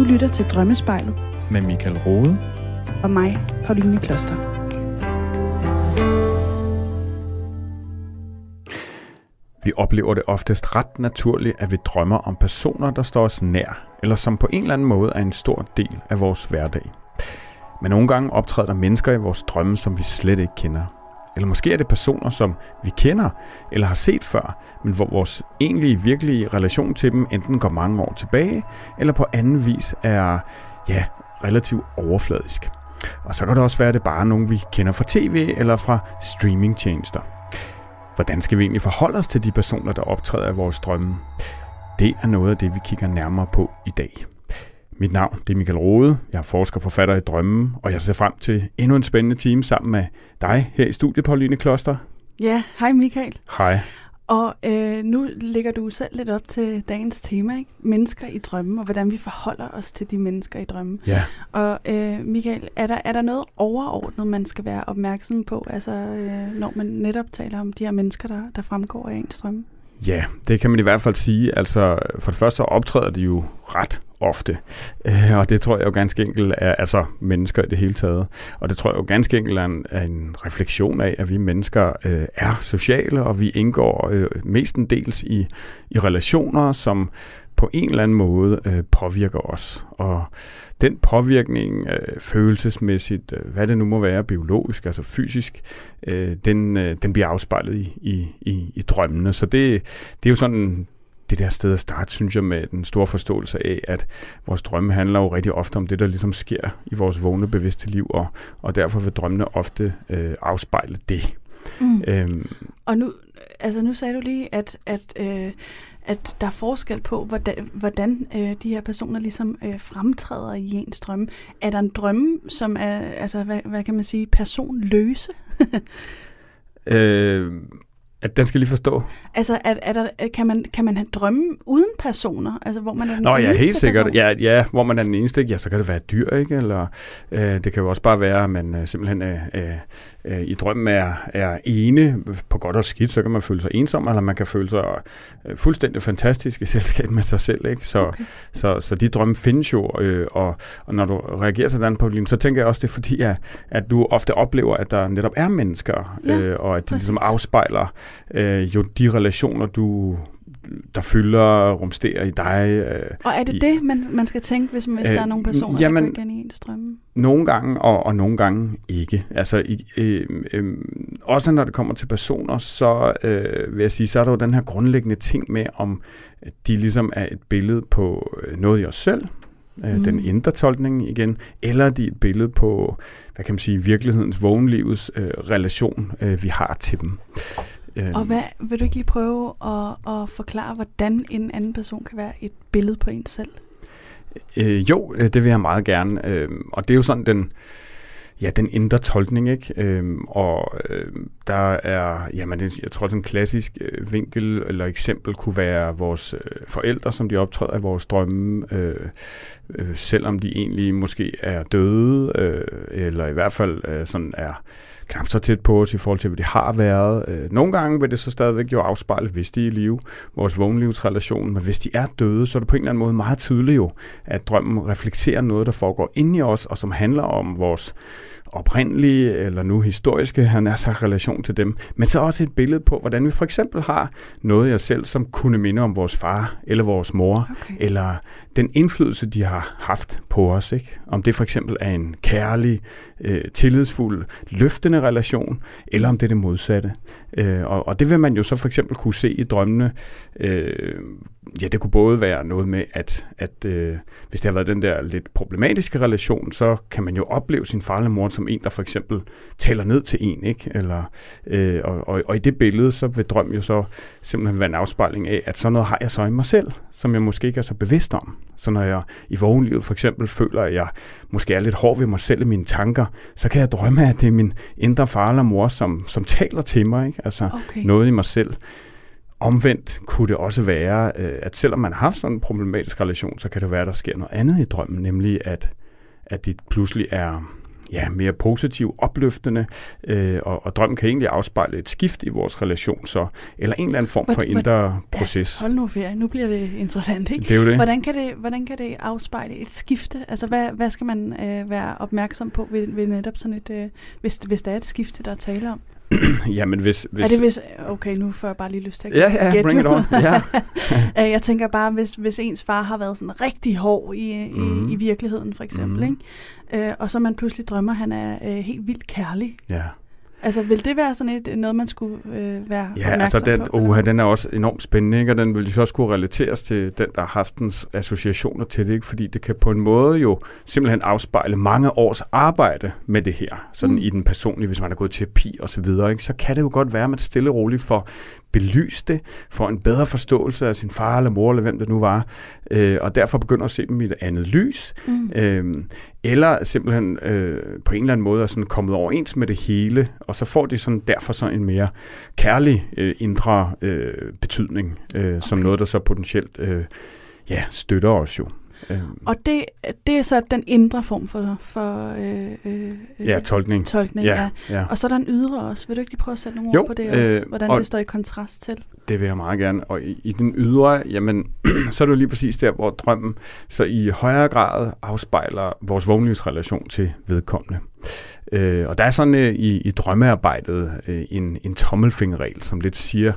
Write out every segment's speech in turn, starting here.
Du lytter til Drømmespejlet. Med Michael Rode. Og mig, Pauline Kloster. Vi oplever det oftest ret naturligt, at vi drømmer om personer, der står os nær, eller som på en eller anden måde er en stor del af vores hverdag. Men nogle gange optræder der mennesker i vores drømme, som vi slet ikke kender. Eller måske er det personer, som vi kender eller har set før, men hvor vores egentlige, virkelige relation til dem enten går mange år tilbage, eller på anden vis er ja, relativt overfladisk. Og så kan det også være, at det bare er nogen, vi kender fra tv eller fra streamingtjenester. Hvordan skal vi egentlig forholde os til de personer, der optræder i vores drømme? Det er noget af det, vi kigger nærmere på i dag. Mit navn det er Michael Rode. Jeg er forsker og forfatter i Drømmen, og jeg ser frem til endnu en spændende time sammen med dig her i studiet, Pauline Kloster. Ja, hej Michael. Hej. Og øh, nu lægger du selv lidt op til dagens tema, ikke? mennesker i drømmen, og hvordan vi forholder os til de mennesker i drømmen. Ja. Og øh, Michael, er der, er der noget overordnet, man skal være opmærksom på, altså øh, når man netop taler om de her mennesker, der, der fremgår af ens drømme? Ja, det kan man i hvert fald sige. Altså, for det første så optræder de jo ret ofte. Øh, og det tror jeg jo ganske enkelt er altså mennesker i det hele taget. Og det tror jeg jo ganske enkelt er en, er en refleksion af, at vi mennesker øh, er sociale, og vi indgår øh, mestendels i, i relationer, som på en eller anden måde øh, påvirker os. Og den påvirkning øh, følelsesmæssigt, øh, hvad det nu må være, biologisk, altså fysisk, øh, den, øh, den bliver afspejlet i, i, i, i drømmene. Så det, det er jo sådan det der sted at starte, synes jeg, med den store forståelse af, at vores drømme handler jo rigtig ofte om det, der ligesom sker i vores vågne bevidste liv, og, og derfor vil drømmene ofte øh, afspejle det. Mm. Øhm. Og nu, altså nu sagde du lige, at, at, øh, at der er forskel på, hvordan, hvordan øh, de her personer ligesom øh, fremtræder i ens drømme. Er der en drømme, som er, altså hvad, hvad kan man sige, personløse? øh, at den skal lige forstå. Altså, er, er der, kan, man, kan man have drømme uden personer? Altså, hvor man er den Nå, ja, helt sikkert. Person? Ja, ja, hvor man er den eneste. Ja, så kan det være et dyr, ikke? Eller øh, det kan jo også bare være, at man øh, simpelthen øh, øh, i drømmen er, er ene, på godt og skidt, så kan man føle sig ensom, eller man kan føle sig øh, fuldstændig fantastisk i selskab med sig selv, ikke? Så, okay. så, så de drømme findes jo, øh, og, og når du reagerer sådan på det, så tænker jeg også, det er fordi, at, at du ofte oplever, at der netop er mennesker, ja, øh, og at de præcis. ligesom afspejler øh, jo de relationer, du der fylder, rumsterer i dig. Øh, og er det i, det, man, man skal tænke, hvis, hvis øh, der er nogle personer, jamen, der går igen i ens drømme? Nogle gange, og, og nogle gange ikke. Altså, i, øh, øh, også når det kommer til personer, så øh, vil jeg sige, så er der jo den her grundlæggende ting med, om de ligesom er et billede på øh, noget i os selv, øh, mm. den indre tolkning igen, eller de et billede på, hvad kan man sige, virkelighedens, vågenlivets øh, relation, øh, vi har til dem. Øh, og hvad, vil du ikke lige prøve at, at forklare, hvordan en anden person kan være et billede på en selv? Øh, jo, øh, det vil jeg meget gerne. Øh, og det er jo sådan den, ja, den indre tolkning, ikke? Øh, og øh, der er, jamen, jeg tror, den klassisk øh, vinkel eller eksempel kunne være vores øh, forældre, som de optræder i vores drømme, øh, øh, selvom de egentlig måske er døde, øh, eller i hvert fald øh, sådan er knap så tæt på os i forhold til, hvad de har været. Øh, nogle gange vil det så stadigvæk jo afspejle, hvis de er i live, vores vågenlivsrelation, men hvis de er døde, så er det på en eller anden måde meget tydeligt jo, at drømmen reflekterer noget, der foregår inde i os, og som handler om vores oprindelige eller nu historiske, han er så relation til dem, men så også et billede på, hvordan vi for eksempel har noget i os selv, som kunne minde om vores far eller vores mor, okay. eller den indflydelse, de har haft på os. Ikke? Om det for eksempel er en kærlig, øh, tillidsfuld, løftende relation, eller om det er det modsatte. Øh, og, og det vil man jo så for eksempel kunne se i drømmene. Øh, ja, det kunne både være noget med, at, at øh, hvis det har været den der lidt problematiske relation, så kan man jo opleve sin far eller mor som en, der for eksempel taler ned til en, ikke? Eller, øh, og, og, og i det billede, så vil drøm jo så simpelthen være en afspejling af, at sådan noget har jeg så i mig selv, som jeg måske ikke er så bevidst om. Så når jeg i vågenlivet for eksempel føler, at jeg måske er lidt hård ved mig selv i mine tanker, så kan jeg drømme, at det er min indre far eller mor, som, som taler til mig, ikke? Altså okay. noget i mig selv. Omvendt kunne det også være, øh, at selvom man har haft sådan en problematisk relation, så kan det være, at der sker noget andet i drømmen, nemlig at, at de pludselig er ja, mere positiv, opløftende, øh, og, og drømmen kan egentlig afspejle et skift i vores relation, så, eller en eller anden form for indre proces. Hold nu ferie, nu bliver det interessant, ikke? Det er jo det. Hvordan kan det, hvordan kan det afspejle et skifte? Altså, hvad, hvad skal man øh, være opmærksom på ved, ved netop sådan et, øh, hvis, hvis der er et skifte, der er tale om? Jamen hvis, hvis... Er det hvis... Okay, nu får jeg bare lige lyst til at Ja, ja, bring it on. Ja. jeg tænker bare, hvis, hvis ens far har været sådan rigtig hård i, i, mm. i virkeligheden, for eksempel, mm. ikke? Øh, og så man pludselig drømmer, han er øh, helt vildt kærlig. Ja. Altså, vil det være sådan et, noget, man skulle øh, være Ja, altså den, på? Uh, den er også enormt spændende, ikke? og den vil jo så også kunne relateres til den, der har haft dens associationer til det, ikke? fordi det kan på en måde jo simpelthen afspejle mange års arbejde med det her, sådan mm. i den personlige, hvis man har gået terapi og så videre, ikke? så kan det jo godt være, at man stille og roligt får belyst det, får en bedre forståelse af sin far eller mor, eller hvem det nu var, øh, og derfor begynder at se dem i et andet lys, mm. øh, eller simpelthen øh, på en eller anden måde er sådan kommet overens med det hele, og så får de sådan derfor så en mere kærlig øh, indre øh, betydning, øh, okay. som noget, der så potentielt øh, ja, støtter os jo. Øhm. Og det, det er så den indre form for, for øh, øh, ja, tolkning. tolkning ja, ja. Ja. Og så er der en ydre også. Vil du ikke lige prøve at sætte nogle jo, ord på det også? Hvordan det står i kontrast til? Det vil jeg meget gerne. Og i, i den ydre, jamen, så er det jo lige præcis der, hvor drømmen så i højere grad afspejler vores vågenlivsrelation til vedkommende. Øh, og der er sådan øh, i, i drømmearbejdet øh, en, en tommelfingerregel, som lidt siger,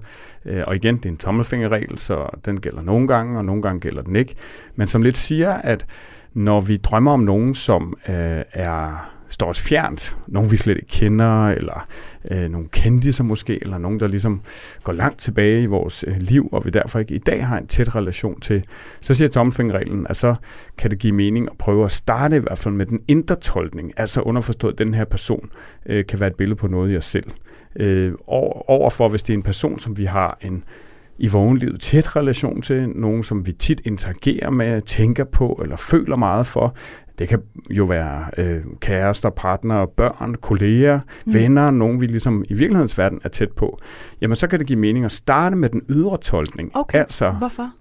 øh, og igen, det er en tommelfingerregel, så den gælder nogle gange, og nogle gange gælder den ikke, men som lidt siger, at når vi drømmer om nogen, som øh, er står os fjernt, nogen vi slet ikke kender, eller øh, nogle som måske, eller nogen, der ligesom går langt tilbage i vores øh, liv, og vi derfor ikke i dag har en tæt relation til, så siger tommelfingerreglen, at så kan det give mening at prøve at starte i hvert fald med den indre tolkning, altså underforstået, at den her person øh, kan være et billede på noget i os selv. Øh, over, overfor, hvis det er en person, som vi har en i vågenlivet tæt relation til, nogen som vi tit interagerer med, tænker på eller føler meget for, det kan jo være øh, kærester, partnere, børn, kolleger, mm. venner, nogen vi ligesom i virkelighedens verden er tæt på. Jamen så kan det give mening at starte med den ydre tolkning. Okay, altså, hvorfor?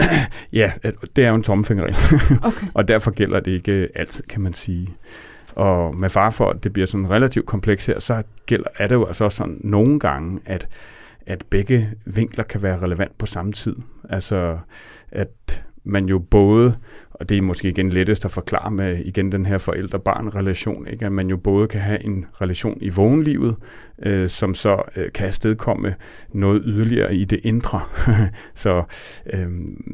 ja, det er jo en tommelfingerregel. okay. og derfor gælder det ikke altid, kan man sige. Og med far for, at det bliver sådan relativt komplekst her, så gælder, er det jo altså også sådan nogle gange, at, at begge vinkler kan være relevant på samme tid. Altså, at man jo både og det er måske igen lettest at forklare med igen den her forældre-barn-relation, ikke? at man jo både kan have en relation i vågenlivet, øh, som så øh, kan afstedkomme noget yderligere i det indre. så øh,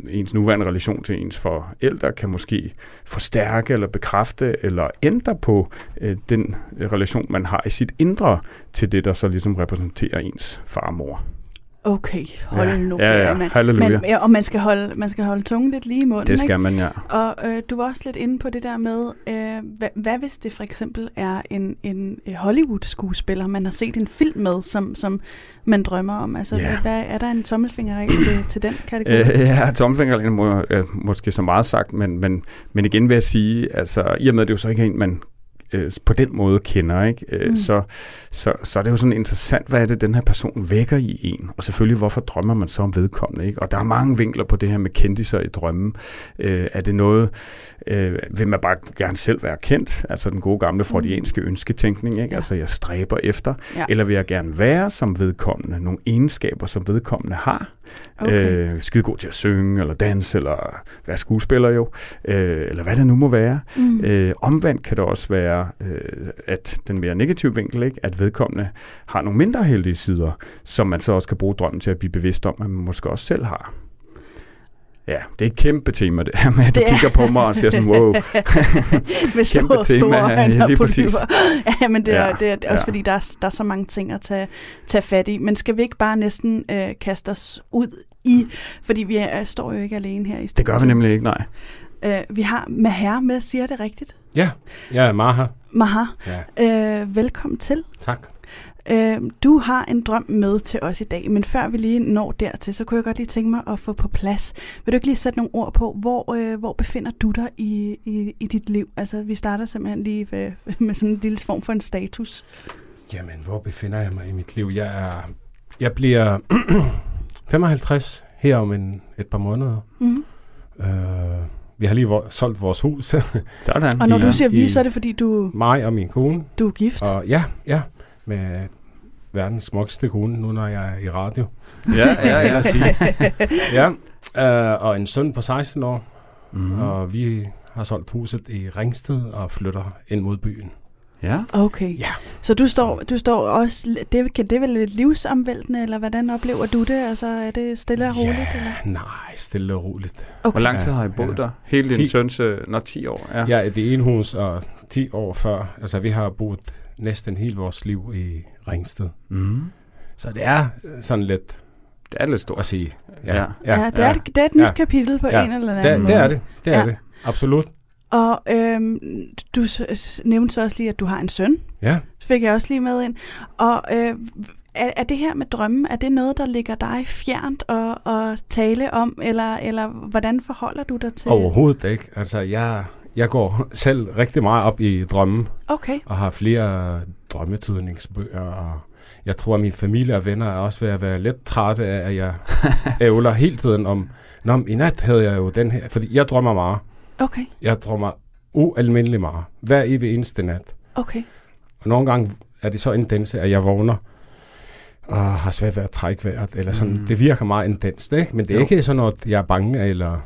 ens nuværende relation til ens forældre kan måske forstærke eller bekræfte eller ændre på øh, den relation, man har i sit indre til det, der så ligesom repræsenterer ens farmor. og. Okay, hold ja, nu ja, ja. Man, Halleluja. Man, ja, og man skal, holde, man skal holde tungen lidt lige i munden. Det skal ikke? man, ja. Og øh, du var også lidt inde på det der med, øh, hvad, hvad hvis det for eksempel er en, en Hollywood-skuespiller, man har set en film med, som, som man drømmer om? Altså, yeah. hvad, er der en tommelfingerregel til, til den kategori? Øh, ja, tommelfingerregel må, øh, måske så meget sagt, men, men, men igen vil jeg sige, altså, i og med, at det jo så ikke er en, man øh, på den måde kender, ikke? Øh, mm. så, så, så er det jo sådan interessant, hvad er det, den her person vækker i en, og selvfølgelig, hvorfor drømmer man så om vedkommende, ikke? Og der er mange vinkler på det her med kendiser i drømmen. Øh, er det noget, øh, vil man bare gerne selv være kendt, altså den gode gamle freudianske mm. ønsketænkning, ikke? Ja. Altså, jeg stræber efter, ja. eller vil jeg gerne være som vedkommende, nogle egenskaber, som vedkommende har, okay. øh, skide god til at synge, eller danse, eller være skuespiller jo, øh, eller hvad det nu må være. Mm. Øh, omvendt kan det også være, øh, at den mere negative vinkel, ikke, at vedkommende har nogle mindre heldige sider, som man så også kan bruge drømmen til at blive bevidst om, at man måske også selv har. Ja, det er et kæmpe tema, det her med, at du det kigger på mig og siger sådan, wow. med store, kæmpe tema, store ja, lige præcis. Ja, men det er, ja, det er også ja. fordi, der er, der er så mange ting at tage, tage fat i. Men skal vi ikke bare næsten øh, kaste os ud i, fordi vi er, står jo ikke alene her i studiet. Det gør vi nemlig ikke, nej. Uh, vi har Maher med, siger det rigtigt? Ja, jeg er Maha. Maha. Ja. Uh, velkommen til. Tak. Uh, du har en drøm med til os i dag, men før vi lige når dertil, så kunne jeg godt lige tænke mig at få på plads. Vil du ikke lige sætte nogle ord på, hvor, uh, hvor befinder du dig i, i, i dit liv? Altså, vi starter simpelthen lige med, med sådan en lille form for en status. Jamen, hvor befinder jeg mig i mit liv? Jeg er, jeg bliver 55 her om en, et par måneder. Mm-hmm. Uh, vi har lige vor- solgt vores hus. Sådan. Og når du siger vi, så er det fordi, du, Mig og min kone. du er gift. Og ja, ja, med verdens smukkeste kone, nu når jeg er i radio. Ja, ja, ja. Sige. ja, øh, og en søn på 16 år, mm. og vi har solgt huset i Ringsted og flytter ind mod byen. Ja. Okay. Ja. Så du står, du står også, det, kan det vel lidt livsomvæltende, eller hvordan oplever du det? Altså, er det stille og roligt? Ja, Eller? nej, stille og roligt. Okay. Hvor lang tid har I boet Ja. der? Hele din Ti- søns, øh, når 10 år? Ja. Ja, det ene hus og 10 år før. Altså, vi har boet næsten hele vores liv i Ringsted. Mm. Så det er øh, sådan lidt Det er lidt stort. at sige. Ja. Ja, det, er, ja. et, det er et nyt Ja. kapitel på Ja. en eller anden Det, måde. det er det. Det er Ja. det. Absolut. Og øhm, du nævnte så også lige, at du har en søn. Ja. Det fik jeg også lige med ind. Og øh, er, er det her med drømme, er det noget, der ligger dig fjernt at, at tale om, eller, eller hvordan forholder du dig til? Overhovedet ikke. Altså, jeg, jeg går selv rigtig meget op i drømme, Okay, og har flere drømmetydningsbøger, og jeg tror, at min familie og venner er også ved at være lidt trætte af, at jeg ævler hele tiden om, Nå, i nat havde jeg jo den her, fordi jeg drømmer meget. Okay, Jeg drømmer ualmindelig meget. Hver evig eneste nat. okay. Og nogle gange er det så intense, at jeg vågner og har svært ved at trække vejret. Eller sådan. Mm. Det virker meget intenst, ikke? Men det er Jo. ikke sådan noget, jeg er bange af, eller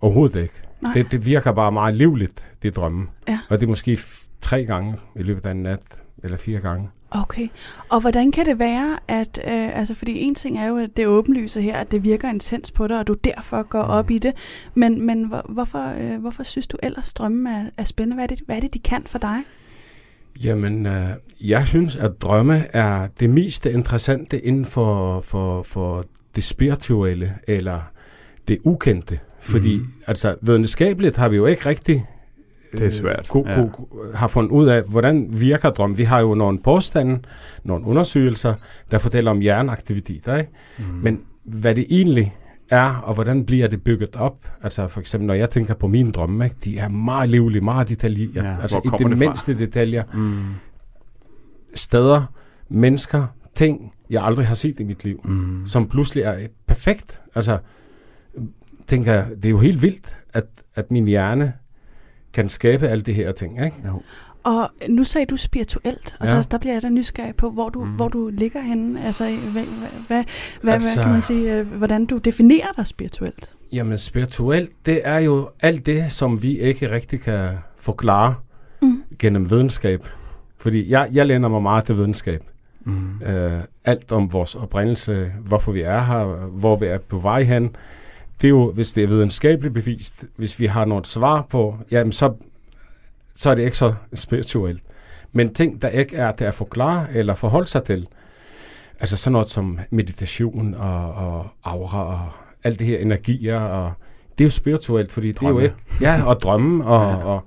overhovedet ikke. Nej. Det, det virker bare meget livligt, det drømme. Ja. Og det er måske tre gange i løbet af en nat, eller fire gange. Okay. Og hvordan kan det være, at, øh, altså fordi en ting er jo, at det åbenlyse her, at det virker intens på dig, og du derfor går Mm. op i det, men, men hvor, hvorfor, øh, hvorfor synes du ellers drømme er, er spændende? Hvad er, det, hvad er det, de kan for dig? Jamen, øh, jeg synes, at drømme er det mest interessante inden for, for, for det spirituelle, eller det ukendte. Fordi mm. altså, videnskabeligt har vi jo ikke rigtig Det er svært, Ku, ja. har fundet ud af, hvordan virker drøm. Vi har jo nogle påstande, nogle undersøgelser, der fortæller om hjerneaktiviteter. Ikke? Mm. Men hvad det egentlig er, og hvordan bliver det bygget op. Altså for eksempel, når jeg tænker på mine drømme, ikke? de er meget livlige, meget detaljerede. Ja, altså i kommer det mindste detaljer. Mm. Steder, mennesker, ting, jeg aldrig har set i mit liv, Mm. som pludselig er perfekt. Altså, tænker jeg, det er jo helt vildt, at, at min hjerne kan skabe alle de her ting. Ikke? Jo. Og nu sagde du spirituelt, og Ja. der, der bliver jeg da nysgerrig på, hvor du, Mm. hvor du ligger henne. Altså, hvad, hvad, hvad, Altså- hvad kan man sige, øh, hvordan du definerer dig spirituelt? Jamen spirituelt, det er jo alt det, som vi ikke rigtig kan forklare Mm. gennem videnskab. Fordi jeg, jeg læner mig meget til videnskab. Mm. Øh, alt om vores oprindelse, hvorfor vi er her, hvor vi er på vej hen. Det er jo, hvis det er videnskabeligt bevist, hvis vi har noget svar på, jamen så, så er det ikke så spirituelt. Men ting, der ikke er til at forklare eller forholde sig til, altså sådan noget som meditation og, og aura og alt det her energier, og det er jo spirituelt, fordi Drømme. det er jo ikke, ja, og drømme, og, Ja. og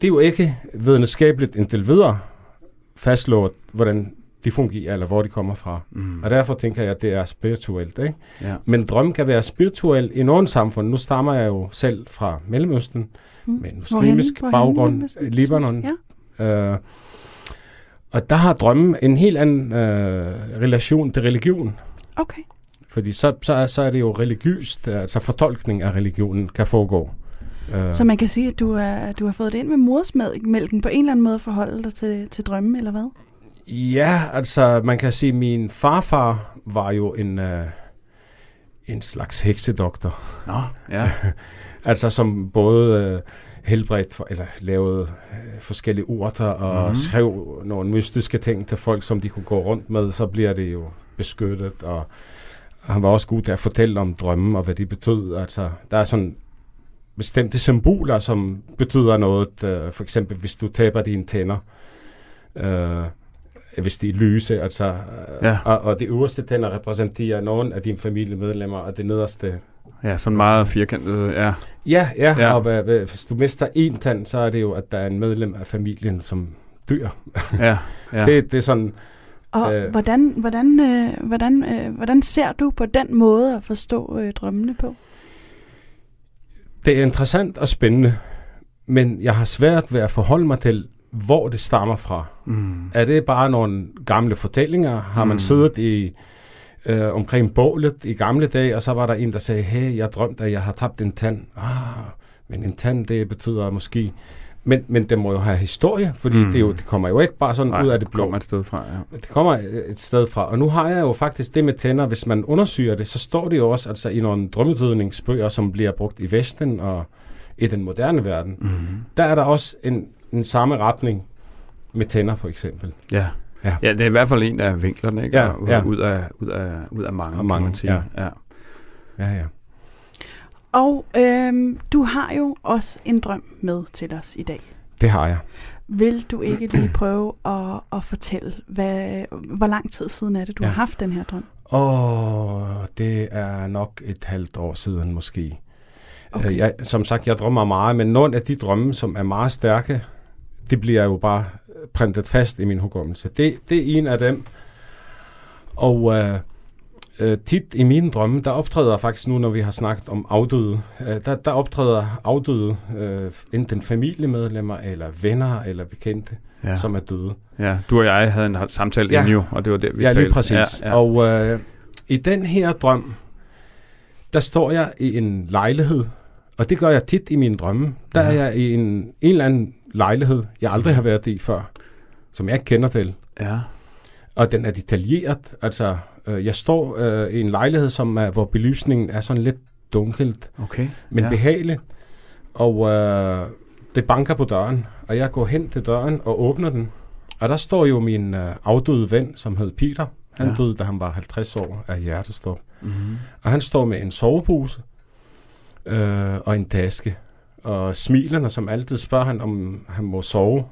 det er jo ikke videnskabeligt indtil videre fastslået, hvordan de fungerer, eller hvor de kommer fra. Mm. Og derfor tænker jeg, at det er spirituelt. Ikke? Ja. Men drøm kan være spirituel i nogle samfund. Nu stammer jeg jo selv fra Mellemøsten, Mm. med en muslimsk Hvorhenne? baggrund, Hvorhenne? Libanon. Ja. Øh, og der har drømmen en helt anden øh, relation til religion. Okay. Fordi så, så, er, så er det jo religiøst, altså fortolkning af religionen kan foregå. Øh, Så man kan sige, at du, er, du har fået det ind med morsmælken på en eller anden måde at forholde dig til, til drømme, eller hvad? Ja, altså man kan sige, at min farfar var jo en, øh, en slags heksedoktor. Nå, ja. Altså som både øh, helbredt for, eller lavede øh, forskellige urter og Mhm. mm-hmm. skrev nogle mystiske ting til folk, som de kunne gå rundt med, så bliver det jo beskyttet. Og han var også god til at fortælle om drømme og hvad de betød. Altså der er sådan bestemte symboler, som betyder noget. Øh, for eksempel hvis du taber dine tænder. Øh, hvis de er lyse, altså, Ja. og, og det øverste tænder repræsenterer nogle af dine familiemedlemmer, og det nederste Ja, sådan meget firkantet, ja. Ja, ja, Ja. og hvad, hvad, hvis du mister en tand, så er det jo, at der er en medlem af familien, som dør. Ja, ja. Ja. Det, det er sådan, Og Øh. hvordan, hvordan, øh, hvordan, øh, hvordan ser du på den måde at forstå øh, drømmene på? det er interessant og spændende, men jeg har svært ved at forholde mig til, hvor det stammer fra. Mm. Er det bare nogle gamle fortællinger? Har man Mm. siddet i øh, omkring bålet i gamle dage, og så var der en, der sagde, hey, jeg drømte, at jeg har tabt en tand. Ah, Men en tand, det betyder måske... Men, men det må jo have historie, fordi mm. det, jo, det kommer jo ikke bare sådan Nej, ud af det det blå. kommer et sted fra, ja. Det kommer et sted fra. Og nu har jeg jo faktisk det med tænder, hvis man undersøger det, så står det jo også altså, i nogle drømmetydningsbøger, som bliver brugt i Vesten og i den moderne verden. Mm. Der er der også en, en samme retning med tænder, for eksempel. Ja. Ja. ja. det er i hvert fald en af vinklerne, ikke? Ja, Og ja. Ud, af, ud, af, ud af mange, Og kan mange, man sige. ja. Ja. Ja, ja. Og øhm, du har jo også en drøm med til os i dag. Det har jeg. Vil du ikke lige prøve at, at fortælle, hvad, hvor lang tid siden er det, du Ja. har haft den her drøm? Og det er nok et halvt år siden måske. Okay. Okay. Jeg, som sagt, jeg drømmer meget, men nogle af de drømme, som er meget stærke, det bliver jo bare printet fast i min hukommelse. Det, det er en af dem. Og øh, øh, tit i mine drømme, der optræder faktisk nu, når vi har snakket om afdøde, øh, der, der optræder afdøde øh, enten familiemedlemmer, eller venner, eller bekendte, Ja. som er døde. ja. Du og jeg havde en samtale Ja. ja. jo, og det var der, vi Ja, lige talte. præcis. Ja, Ja, ja. ja. Og øh, i den her drøm, der står jeg i en lejlighed, og det gør jeg tit i mine drømme. Der Ja. er jeg i en, en eller anden lejlighed, jeg aldrig har været i før, som jeg ikke kender til. ja. Og den er detaljeret. Altså, øh, jeg står øh, i en lejlighed, som er, hvor belysningen er sådan lidt dunkelt, Okay. men ja. behagelig. Og øh, det banker på døren, og jeg går hen til døren og åbner den. Og der står jo min øh, afdøde ven, som hed Peter. Han ja. døde, da han var 50 år af hjertestop. Mm-hmm. Og han står med en sovepose øh, og en taske. Og smiler, og som altid spørger han, om han må sove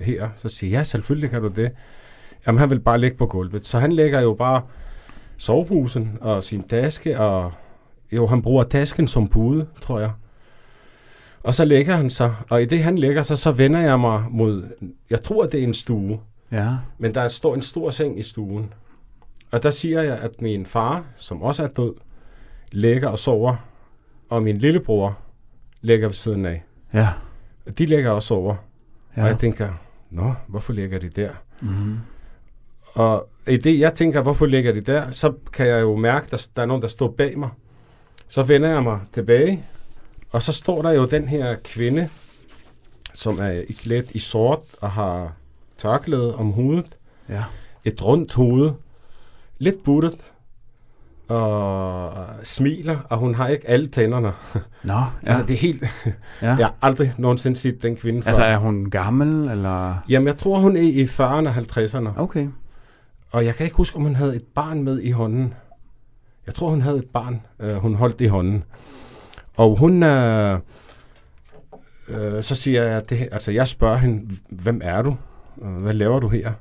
her. Så siger jeg, ja, selvfølgelig kan du det. Jamen, han vil bare ligge på gulvet. Så han lægger jo bare soveposen og sin taske, og jo, han bruger tasken som pude, tror jeg. Og så lægger han sig, og i det han lægger sig, så vender jeg mig mod, jeg tror, det er en stue. Ja. Men der står en stor seng i stuen. Og der siger jeg, at min far, som også er død, ligger og sover, og min lillebror ligger ved siden af. Ja. Og De ligger også sover. Ja. Og jeg tænker, nå, hvorfor ligger de der? mm-hmm. Og i det, jeg tænker, hvorfor ligger de der, så kan jeg jo mærke, at der er nogen, der står bag mig. Så vender jeg mig tilbage, og så står der jo den her kvinde, som er i klædt i sort og har tørklæde om hovedet. Ja. et rundt hoved, lidt buttet, og smiler, og hun har ikke alle tænderne. Nå, Ja. Altså, det er helt... ja. Jeg har aldrig nogensinde set den kvinde før. Altså, er hun gammel, eller? Jamen, jeg tror, hun er i 40'erne og 50'erne. Okay. Og jeg kan ikke huske, om hun havde et barn med i hånden. Jeg tror, hun havde et barn, øh, hun holdt i hånden. Og hun... Øh, øh, så siger jeg, det, altså jeg spørger hende, hvem er du? Hvad laver du her?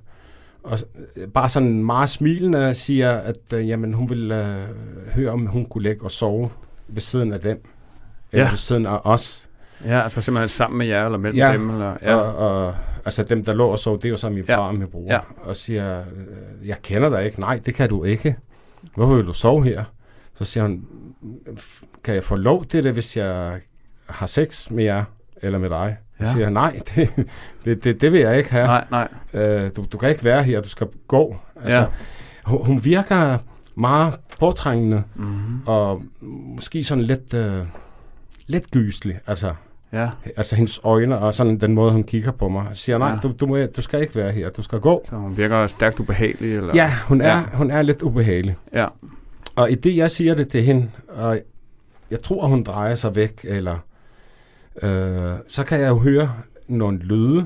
Og øh, bare sådan meget smilende siger, at øh, jamen, hun vil øh, høre, om hun kunne ligge og sove ved siden af dem. Eller Ja. ved siden af os. Ja, altså simpelthen sammen med jer, eller mellem Ja. dem, eller? Ja. Og, og, altså dem, der lå og sov, det er jo så min Ja. far og min bror. Ja. Og siger, øh, jeg kender dig ikke. Nej, det kan du ikke. Hvorfor vil du sove her? Så siger hun, "F- kan jeg få lov til det, hvis jeg har sex med jer eller med dig? Ja. siger jeg, nej, det, det, det, det vil jeg ikke have. Nej, nej. Øh, du, du kan ikke være her, du skal gå. Altså, Ja. hun, hun virker meget påtrængende, Mm-hmm. og måske sådan lidt, øh, lidt gyselig. Altså, Ja. altså hendes øjne og sådan den måde, hun kigger på mig. Siger, nej, Ja. du, du, må, du skal ikke være her, du skal gå. Så hun virker stærkt ubehagelig, eller? Ja, hun er, ja. hun er lidt ubehagelig. Ja. Og i det, jeg siger det til hende, og jeg tror, hun drejer sig væk, eller øh, så kan jeg jo høre nogle lyde,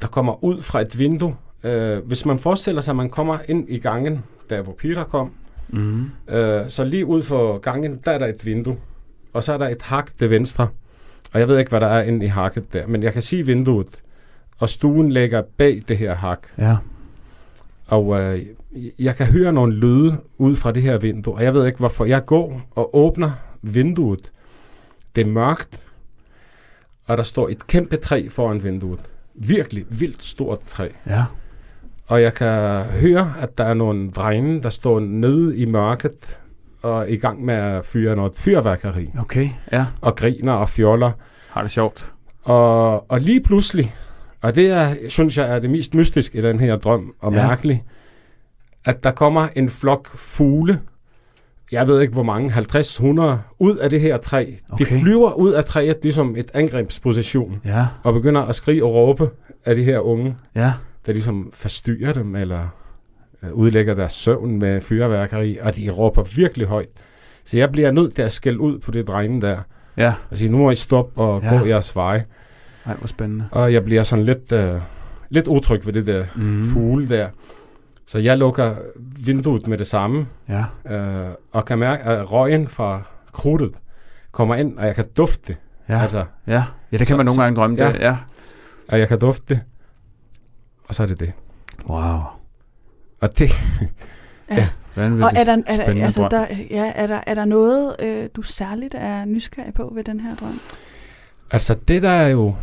der kommer ud fra et vindue. Øh, hvis man forestiller sig, at man kommer ind i gangen, der hvor Peter kom, Mm-hmm. øh, så lige ud for gangen, der er der et vindue, og så er der et hak til venstre. Og jeg ved ikke, hvad der er inde i hakket der, men jeg kan sige vinduet, og stuen ligger bag det her hak. Ja. Og øh, jeg kan høre nogle lyde ud fra det her vindue, og jeg ved ikke hvorfor. Jeg går og åbner vinduet. Det er mørkt, og der står et kæmpe træ foran vinduet. Virkelig vildt stort træ. Ja. Og jeg kan høre, at der er nogle drenge, der står nede i mørket og i gang med at fyre noget fyrværkeri. Okay. Ja. Og griner og fjoller. Har det sjovt. Og, og lige pludselig, og det er, synes jeg er det mest mystiske i den her drøm, og Ja. mærkeligt, at der kommer en flok fugle jeg ved ikke hvor mange, 50-100 ud af det her træ. Okay. De flyver ud af træet ligesom et angrebsposition. Ja. Og begynder at skrige og råbe af de her unge. Ja. Der ligesom forstyrrer dem, eller øh, udlægger deres søvn med fyrværkeri. Og de råber virkelig højt. Så jeg bliver nødt til at skælde ud på det drenge der. Ja. Og sige, nu må I stoppe og ja. gå jeres vej. Nej, hvor spændende. Og jeg bliver sådan lidt, øh, lidt utryg ved det der mm. fugle der. Så jeg lukker vinduet med det samme, Ja. øh, og kan mærke, at røgen fra krudtet kommer ind, og jeg kan dufte det. Ja. Altså, ja. ja, det kan Så- man nogle gange drømme. ja. Det. Ja. og jeg kan dufte det, og så er det det. Wow. Og det, Ja. Vanvittigt Og er der, er, der, altså, drøm. der, ja, er, der, er der noget, øh, du særligt er nysgerrig på ved den her drøm? altså det der er jo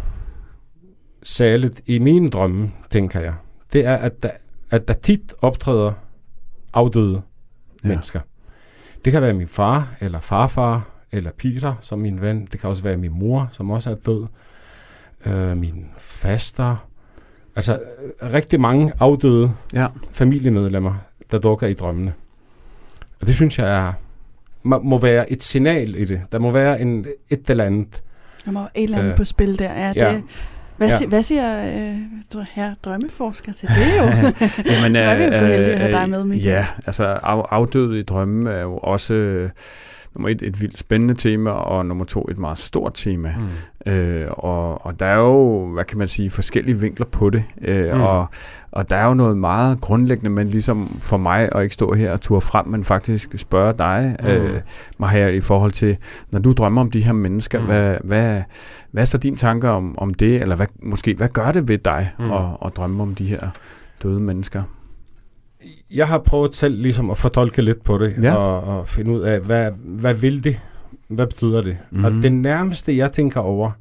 særligt i mine drømme, tænker jeg, det er, at der, at der tit optræder afdøde Ja. mennesker. Det kan være min far, eller farfar, eller Peter, som min ven. Det kan også være min mor, som også er død. Øh, min faster. Altså rigtig mange afdøde Ja. familiemedlemmer, der dukker i drømmene. Og det synes jeg er, må, må være et signal i det. Der må være en, et eller andet. Der må være et eller andet Øh, på spil der. Ja, ja. det, hvad, Ja. Siger, hvad siger øh, her drømmeforsker til det jo? Jamen, Hvor er vi jo så heldige at have dig øh, med, Michael. Ja, altså af, afdøde i drømme er jo også øh, nummer et, et vildt spændende tema, og nummer to, et meget stort tema. Mm. Øh, og, og der er jo, hvad kan man sige, forskellige vinkler på det. Øh, Mm. og, og der er jo noget meget grundlæggende, men ligesom for mig at ikke stå her og ture frem, men faktisk spørge dig, Mm. øh, Maja, i forhold til, når du drømmer om de her mennesker, Mm. hvad, hvad, hvad er så dine tanker om, om det, eller hvad, måske, hvad gør det ved dig mm. at, at drømme om de her døde mennesker? Jeg har prøvet selv ligesom at fortolke lidt på det, Ja. og, og finde ud af, hvad, hvad vil det? Hvad betyder det? Mm. Og Mhm. det nærmeste, jeg tænker over,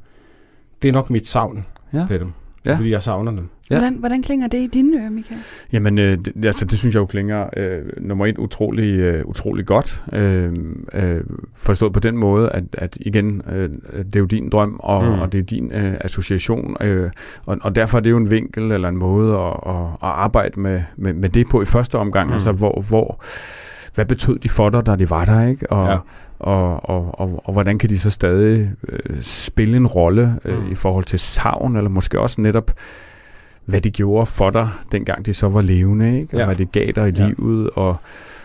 det er nok mit savn Ja. til dem. Ja. Fordi jeg savner dem. Ja. Hvordan, hvordan klinger det i dine ører, Michael? Jamen, øh, det, altså, det synes jeg jo klinger øh, nummer et utrolig, øh, utrolig godt. Øh, øh, forstået på den måde, at, at igen, øh, det er jo din drøm, og, Mm. og det er din øh, association. Øh, og, og derfor er det jo en vinkel eller en måde at, at, at arbejde med, med, med det på i første omgang. Mm. Mm. Altså, hvor, hvor, hvad betød de for dig, da de var der, ikke? Og, Ja. og, og, og, og hvordan kan de så stadig øh, spille en rolle øh, Mm. i forhold til savn, eller måske også netop hvad de gjorde for dig, dengang de så var levende, ikke? og Ja. hvad det gav dig i Ja. livet, og,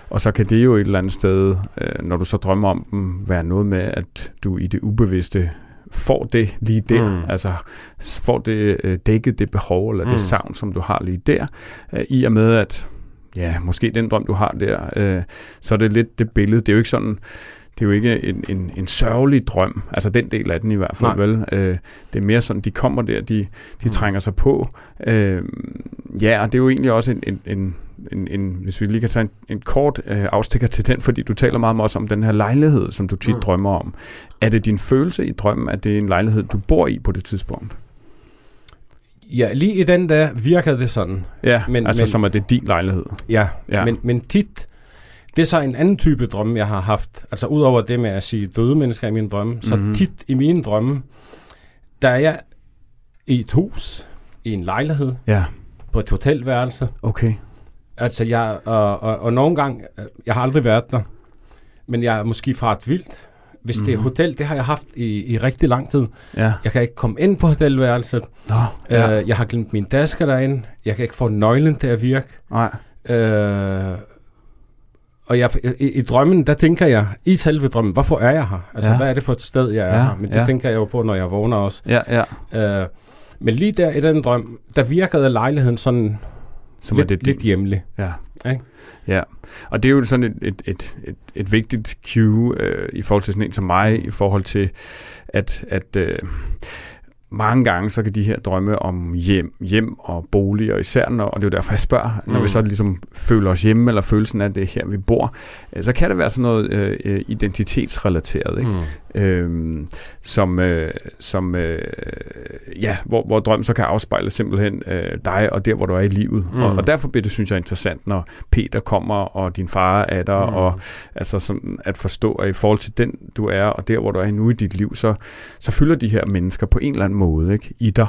og så kan det jo et eller andet sted, øh, når du så drømmer om dem, være noget med, at du i det ubevidste får det lige der, Mm. altså får det øh, dækket det behov, eller. Mm. det savn, som du har lige der, øh, i og med, at ja, måske den drøm, du har der, øh, så er det lidt det billede, det er jo ikke sådan, det er jo ikke en, en, en sørgelig drøm, altså den del af den i hvert fald, Nej. vel? Øh, det er mere sådan, de kommer der, de, de Mm. trænger sig på. Øh, ja, og det er jo egentlig også en, en, en, en, en hvis vi lige kan tage en, en kort øh, afstikker til den, fordi du taler meget også om den her lejlighed, som du tit mm. drømmer om. Er det din følelse i drømmen, at det er en lejlighed, du bor i på det tidspunkt? Ja, lige i den der virker det sådan. Ja, Men- altså men- som at det er din lejlighed. Ja, Ja. Men, men tit, det er så en anden type drømme, jeg har haft. Altså udover det med at sige døde mennesker i mine drømme, mm-hmm. så Mhm. tit i mine drømme, der er jeg i et hus, i en lejlighed, Ja, på et hotelværelse. okay. Altså jeg, og, og, og nogle gange, øh, jeg har aldrig været der, men jeg er måske faret vildt. Hvis mm-hmm. det er Mhm. hotel, det har jeg haft i, i rigtig lang tid. Ja. Jeg kan ikke komme ind på hotelværelset. Nå, Ja. Øh, jeg har glemt mine tasker derinde. Jeg kan ikke få nøglen til at virke. Nej. Øh, og jeg, i, i drømmen, der tænker jeg, i selve drømmen, hvorfor er jeg her? Altså, Ja. hvad er det for et sted, jeg er Ja, her? Men det ja. tænker jeg jo på, når jeg vågner også. Ja, ja. Øh, men lige der i den drøm, der virkede lejligheden sådan Som lidt, det lidt hjemlig. Ja. Ikke? Ja, og det er jo sådan et, et, et, et, et vigtigt cue øh, i forhold til sådan en som mig, i forhold til, at, at øh, mange gange så kan de her drømme om hjem, hjem og bolig, og især når, og det er jo derfor, jeg spørger, når Mm. vi så ligesom føler os hjemme, eller følelsen af, at det er her, vi bor, øh, så kan det være sådan noget øh, øh, identitetsrelateret, ikke? Mm. øhm, som, øh, som øh, ja, hvor, hvor drøm så kan afspejle simpelthen øh, dig og der, hvor du er i livet. Mm. Mm. Og, og derfor bliver det, synes jeg, interessant, når Peter kommer, og din far er der, Mm. mm. og altså sådan at forstå, at i forhold til den, du er, og der, hvor du er nu i dit liv, så, så fylder de her mennesker på en eller anden måde ikke, i dig,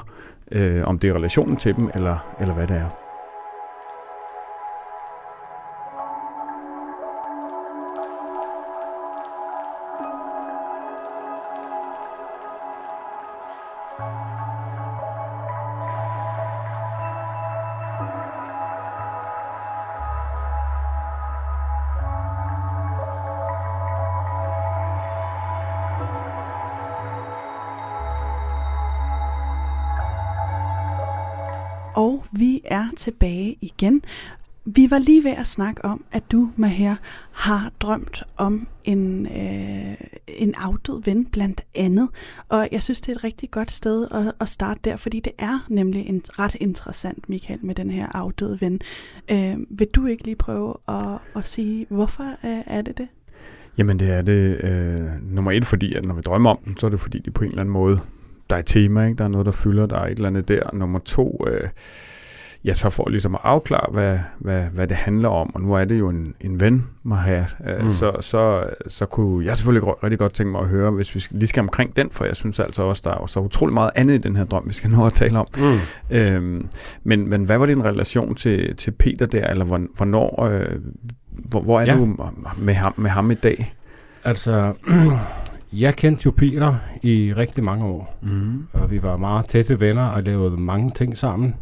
øh, om det er relationen til dem, eller, eller hvad det er. Tilbage igen. Vi var lige ved at snakke om, at du, Maher, har drømt om en, øh, en afdød ven blandt andet. Og jeg synes, det er et rigtig godt sted at, at starte der, fordi det er nemlig en, ret interessant, Michael, med den her afdøde ven. Øh, vil du ikke lige prøve at, at sige, hvorfor øh, er det det? Jamen det er det øh, nummer et, fordi at når vi drømmer om den, så er det fordi, det på en eller anden måde, der er et tema, ikke? der er noget, der fylder, der er et eller andet der. Nummer to, øh, ja, så for ligesom at afklare, hvad, hvad, hvad det handler om, og nu er det jo en, en ven, Maher, øh, mm. så, så, så kunne jeg selvfølgelig rigtig godt tænke mig at høre, hvis vi lige skal omkring den, for jeg synes altså også, der er så utrolig meget andet i den her drøm, vi skal nå at tale om. Mm. Øhm, men, men hvad var din relation til, til Peter der, eller hvornår, øh, hvor, hvor er ja. du med ham, med ham i dag? Altså, jeg kendte jo Peter i rigtig mange år, mm. og vi var meget tætte venner og lavede mange ting sammen.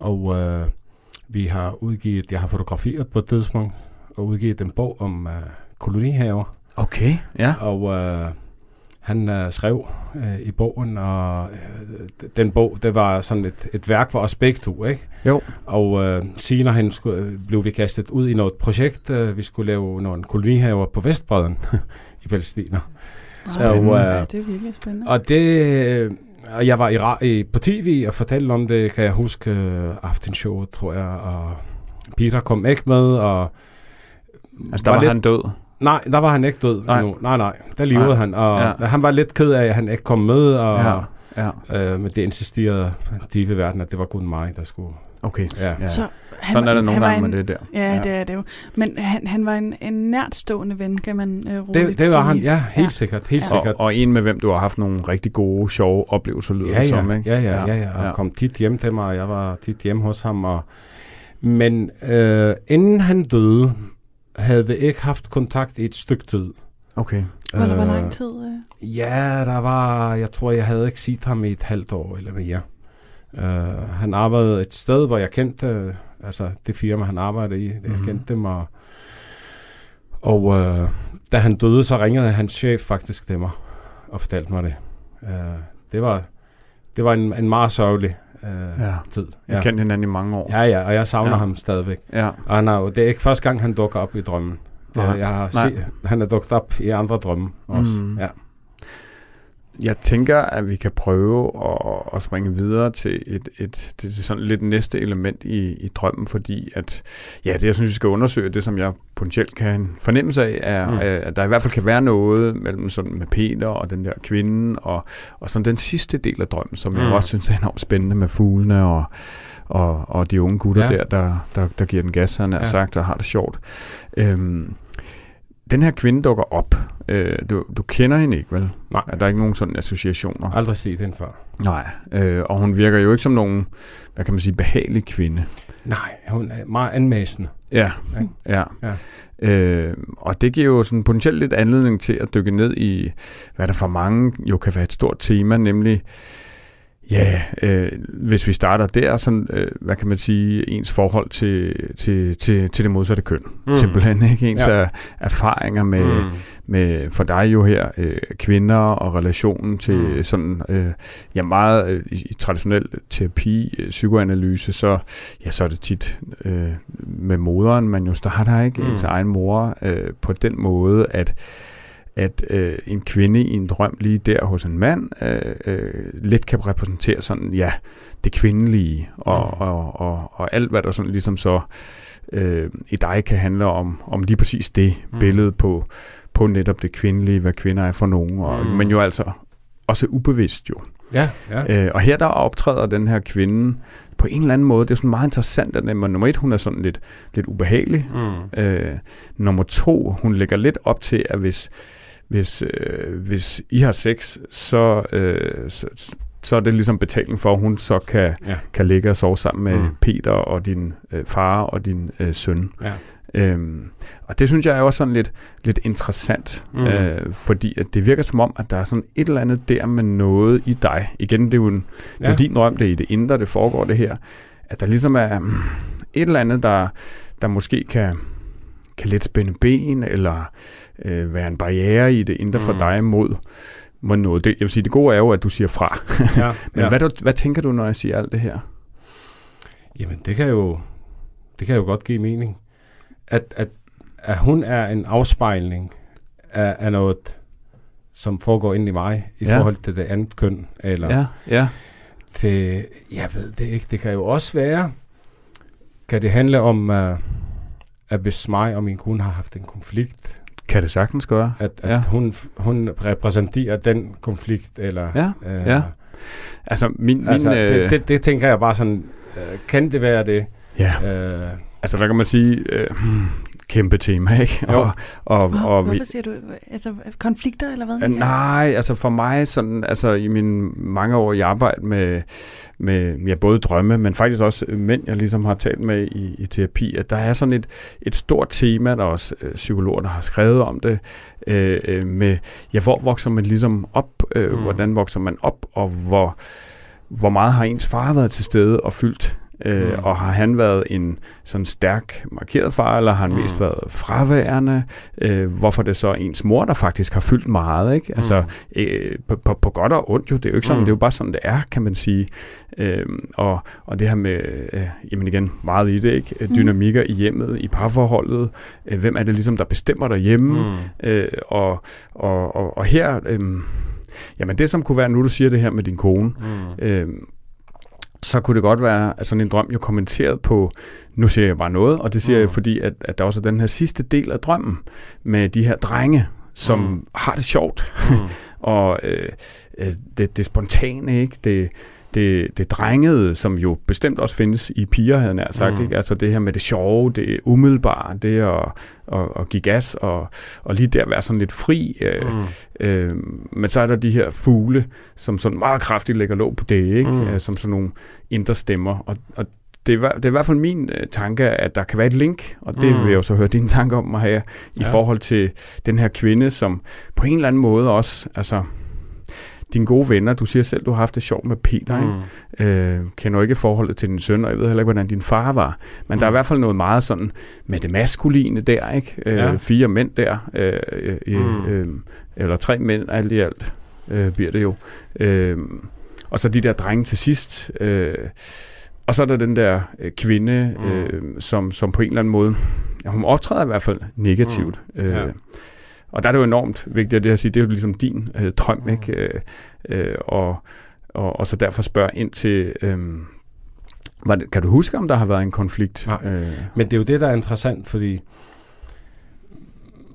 Og øh, vi har udgivet, jeg har fotograferet på et tidspunkt, og udgivet en bog om øh, kolonihaver. Okay, ja. Og øh, han øh, skrev øh, i bogen, og øh, den bog, det var sådan et, et værk for os begge to, ikke? Jo. Og øh, senere hen skulle, øh, blev vi kastet ud i noget projekt. Øh, vi skulle lave nogle kolonihaver på Vestbredden i Palæstina. Så, og, øh, det er virkelig spændende. Og det og jeg var i, i, på tv og fortalte om det, kan jeg huske, uh, Aftenshow, tror jeg, og Peter kom ikke med, og... Altså, der var, var lidt, han død? Nej, der var han ikke død nej. endnu. Nej, nej, der levede nej. han, og ja. han var lidt ked af, at han ikke kom med, og... Ja. Ja. Øh, men det insisterede de ved verden, at det var kun mig, der skulle... Okay. Ja. ja. Så han, Sådan er det nogle gange en, med det der. Ja, ja, det er det jo. Men han, han var en, en nærtstående ven, kan man øh, roligt det, det var han, ja, helt ja. sikkert. Helt ja. sikkert. Og, og en med hvem du har haft nogle rigtig gode, sjove oplevelser, lyder ja, ja, som, ikke? Ja, ja, ja. ja, ja. Og kom tit hjem til mig, og jeg var tit hjem hos ham. Og, men øh, inden han døde, havde vi ikke haft kontakt i et stykke tid. Okay. Hvor, øh, hvor lang tid? Øh? Ja, der var, jeg tror, jeg havde ikke set ham i et halvt år eller mere. Uh, han arbejdede et sted, hvor jeg kendte altså det firma, han arbejdede i. Jeg mm-hmm. kendte dem, og, og uh, da han døde, så ringede hans chef faktisk til mig og fortalte mig det. Uh, det var, det var en, en meget sørgelig uh, ja. tid. Jeg ja. kendte hinanden i mange år. Ja, ja, og jeg savner ja. ham stadigvæk. Ja. Og han er, det er ikke første gang, han dukker op i drømmen. Det, jeg har set, han er dukket op i andre drømme også. Mm. Ja jeg tænker, at vi kan prøve at, at springe videre til et, et det er sådan lidt næste element i, i drømmen, fordi at, ja, det jeg synes, vi skal undersøge, det som jeg potentielt kan fornemmelse af, er, mm. at der i hvert fald kan være noget mellem sådan med Peter og den der kvinde, og, og sådan den sidste del af drømmen, som mm. jeg også synes er enormt spændende med fuglene og, og, og de unge gutter ja. der, der, der, der giver den gas, han har ja. sagt, og har det sjovt. Øhm, den her kvinde dukker op. Øh, du, du kender hende ikke, vel? Nej. Er der ikke nogen sådan associationer? Aldrig set hende før. Nej, øh, og hun virker jo ikke som nogen, hvad kan man sige, behagelig kvinde. Nej, hun er meget anmæsende. Ja, ja. ja. Øh, og det giver jo sådan potentielt lidt anledning til at dykke ned i, hvad der for mange jo kan være et stort tema, nemlig Ja, øh, hvis vi starter der, sådan, øh, hvad kan man sige, ens forhold til, til, til, til det modsatte køn. Mm. Simpelthen, ikke? Ens ja. erfaringer med, mm. med, for dig jo her, øh, kvinder og relationen til mm. sådan, øh, ja, meget øh, i traditionel terapi, øh, psykoanalyse, så, ja, så er det tit øh, med moderen, man jo starter, ikke? Mm. Ens egen mor, øh, på den måde, at at øh, en kvinde i en drøm lige der hos en mand øh, øh, lidt kan repræsentere sådan, ja, det kvindelige, og, mm. og, og, og alt, hvad der sådan ligesom så øh, i dig kan handle om, om lige præcis det mm. billede på, på netop det kvindelige, hvad kvinder er for nogen, og, mm. men jo altså også ubevidst jo. Ja, ja. Øh, og her der optræder den her kvinde på en eller anden måde, det er sådan meget interessant, at nummer et, hun er sådan lidt, lidt ubehagelig. Mm. Øh, nummer to, hun lægger lidt op til, at hvis, hvis, øh, hvis I har sex, så, øh, så, så er det ligesom betaling for, at hun så kan, ja. kan ligge og sove sammen med mm. Peter og din øh, far og din øh, søn. Ja. Øhm, og det synes jeg er også sådan lidt, lidt interessant, mm. øh, fordi at det virker som om, at der er sådan et eller andet der med noget i dig. Igen, det er jo, en, ja. det er din drøm, det er i det indre, det foregår det her. At der ligesom er mm, et eller andet, der, der måske kan, kan lidt spænde ben, eller øh, være en barriere i det indre mm. for dig mod, mod noget. Det, jeg vil sige, det gode er jo, at du siger fra. Ja, Men ja. Hvad, du, hvad tænker du, når jeg siger alt det her? Jamen, det kan jo, det kan jo godt give mening. At, at, at hun er en afspejling af, af noget, som foregår ind i mig, i ja. forhold til det andet køn. Eller ja, ja. Til, jeg ved det ikke, det kan jo også være, kan det handle om, uh, at hvis mig og min kone har haft en konflikt, kan det sagtens gøre. At, at ja. hun, hun repræsenterer den konflikt, eller... Ja, uh, ja. Altså, min... Altså, min det, øh, det, det tænker jeg bare sådan, uh, kan det være det? Ja. Uh, altså, der kan man sige, uh, kæmpe tema, ikke? Jo. Og, og, Hvor, og hvorfor vi, siger du, altså konflikter eller hvad? Uh, nej, altså for mig, sådan, altså i mine mange år i arbejde med, med ja, både drømme, men faktisk også mænd, jeg ligesom har talt med i, i terapi, at der er sådan et, et stort tema, der også øh, psykologer, der har skrevet om det, øh, øh, med, ja, hvor vokser man ligesom op, øh, mm. hvordan vokser man op, og hvor, hvor meget har ens far været til stede og fyldt Øh, mm. Og har han været en sådan stærk markeret far, eller har han mm. mest været fraværende? Øh, hvorfor det så ens mor, der faktisk har fyldt meget, ikke? Altså, mm. øh, på, på, på godt og ondt jo, det er jo ikke sådan, mm. det er jo bare sådan, det er, kan man sige. Øh, og, og det her med, øh, jamen igen, meget i det, ikke? Mm. Dynamikker i hjemmet, i parforholdet. Øh, hvem er det ligesom, der bestemmer derhjemme? Mm. Øh, og, og, og, og her... Øh, Jamen det, som kunne være, nu du siger det her med din kone, mm. øh, så kunne det godt være, at sådan en drøm jo kommenteret på, nu siger jeg bare noget, og det siger mm. jeg, fordi at, at der også er den her sidste del af drømmen med de her drenge, som mm. har det sjovt, mm. og øh, øh, det, det spontane, ikke? Det, det, det drengede, som jo bestemt også findes i piger, havde jeg sagt. Mm. Ikke? Altså det her med det sjove, det umiddelbare, det at, at, at give gas, og, og lige der være sådan lidt fri. Øh, mm. øh, men så er der de her fugle, som sådan meget kraftigt lægger låg på det, ikke? Mm. Øh, som sådan nogle indre stemmer. Og, og det er, det er i hvert fald min øh, tanke, at der kan være et link, og det mm. vil jeg jo så høre dine tanker om her, i ja. forhold til den her kvinde, som på en eller anden måde også, altså dine gode venner, du siger selv, du har haft det sjovt med Peter, mm. ikke? Øh, kender ikke forholdet til din søn, og jeg ved heller ikke, hvordan din far var. Men mm. der er i hvert fald noget meget sådan med det maskuline der, ikke? Øh, ja. Fire mænd der, øh, øh, mm. øh, eller tre mænd, alt i alt øh, bliver det jo. Øh, og så de der drenge til sidst. Øh, og så er der den der øh, kvinde, mm. øh, som, som på en eller anden måde, ja, hun optræder i hvert fald negativt. Mm. Øh, ja. Og der er det jo enormt vigtigt, at det, at sige, det er jo ligesom din øh, drøm, mm. ikke? Øh, øh, og, og, og så derfor spørge ind til, øh, var det, kan du huske, om der har været en konflikt? Nej, øh. men det er jo det, der er interessant, fordi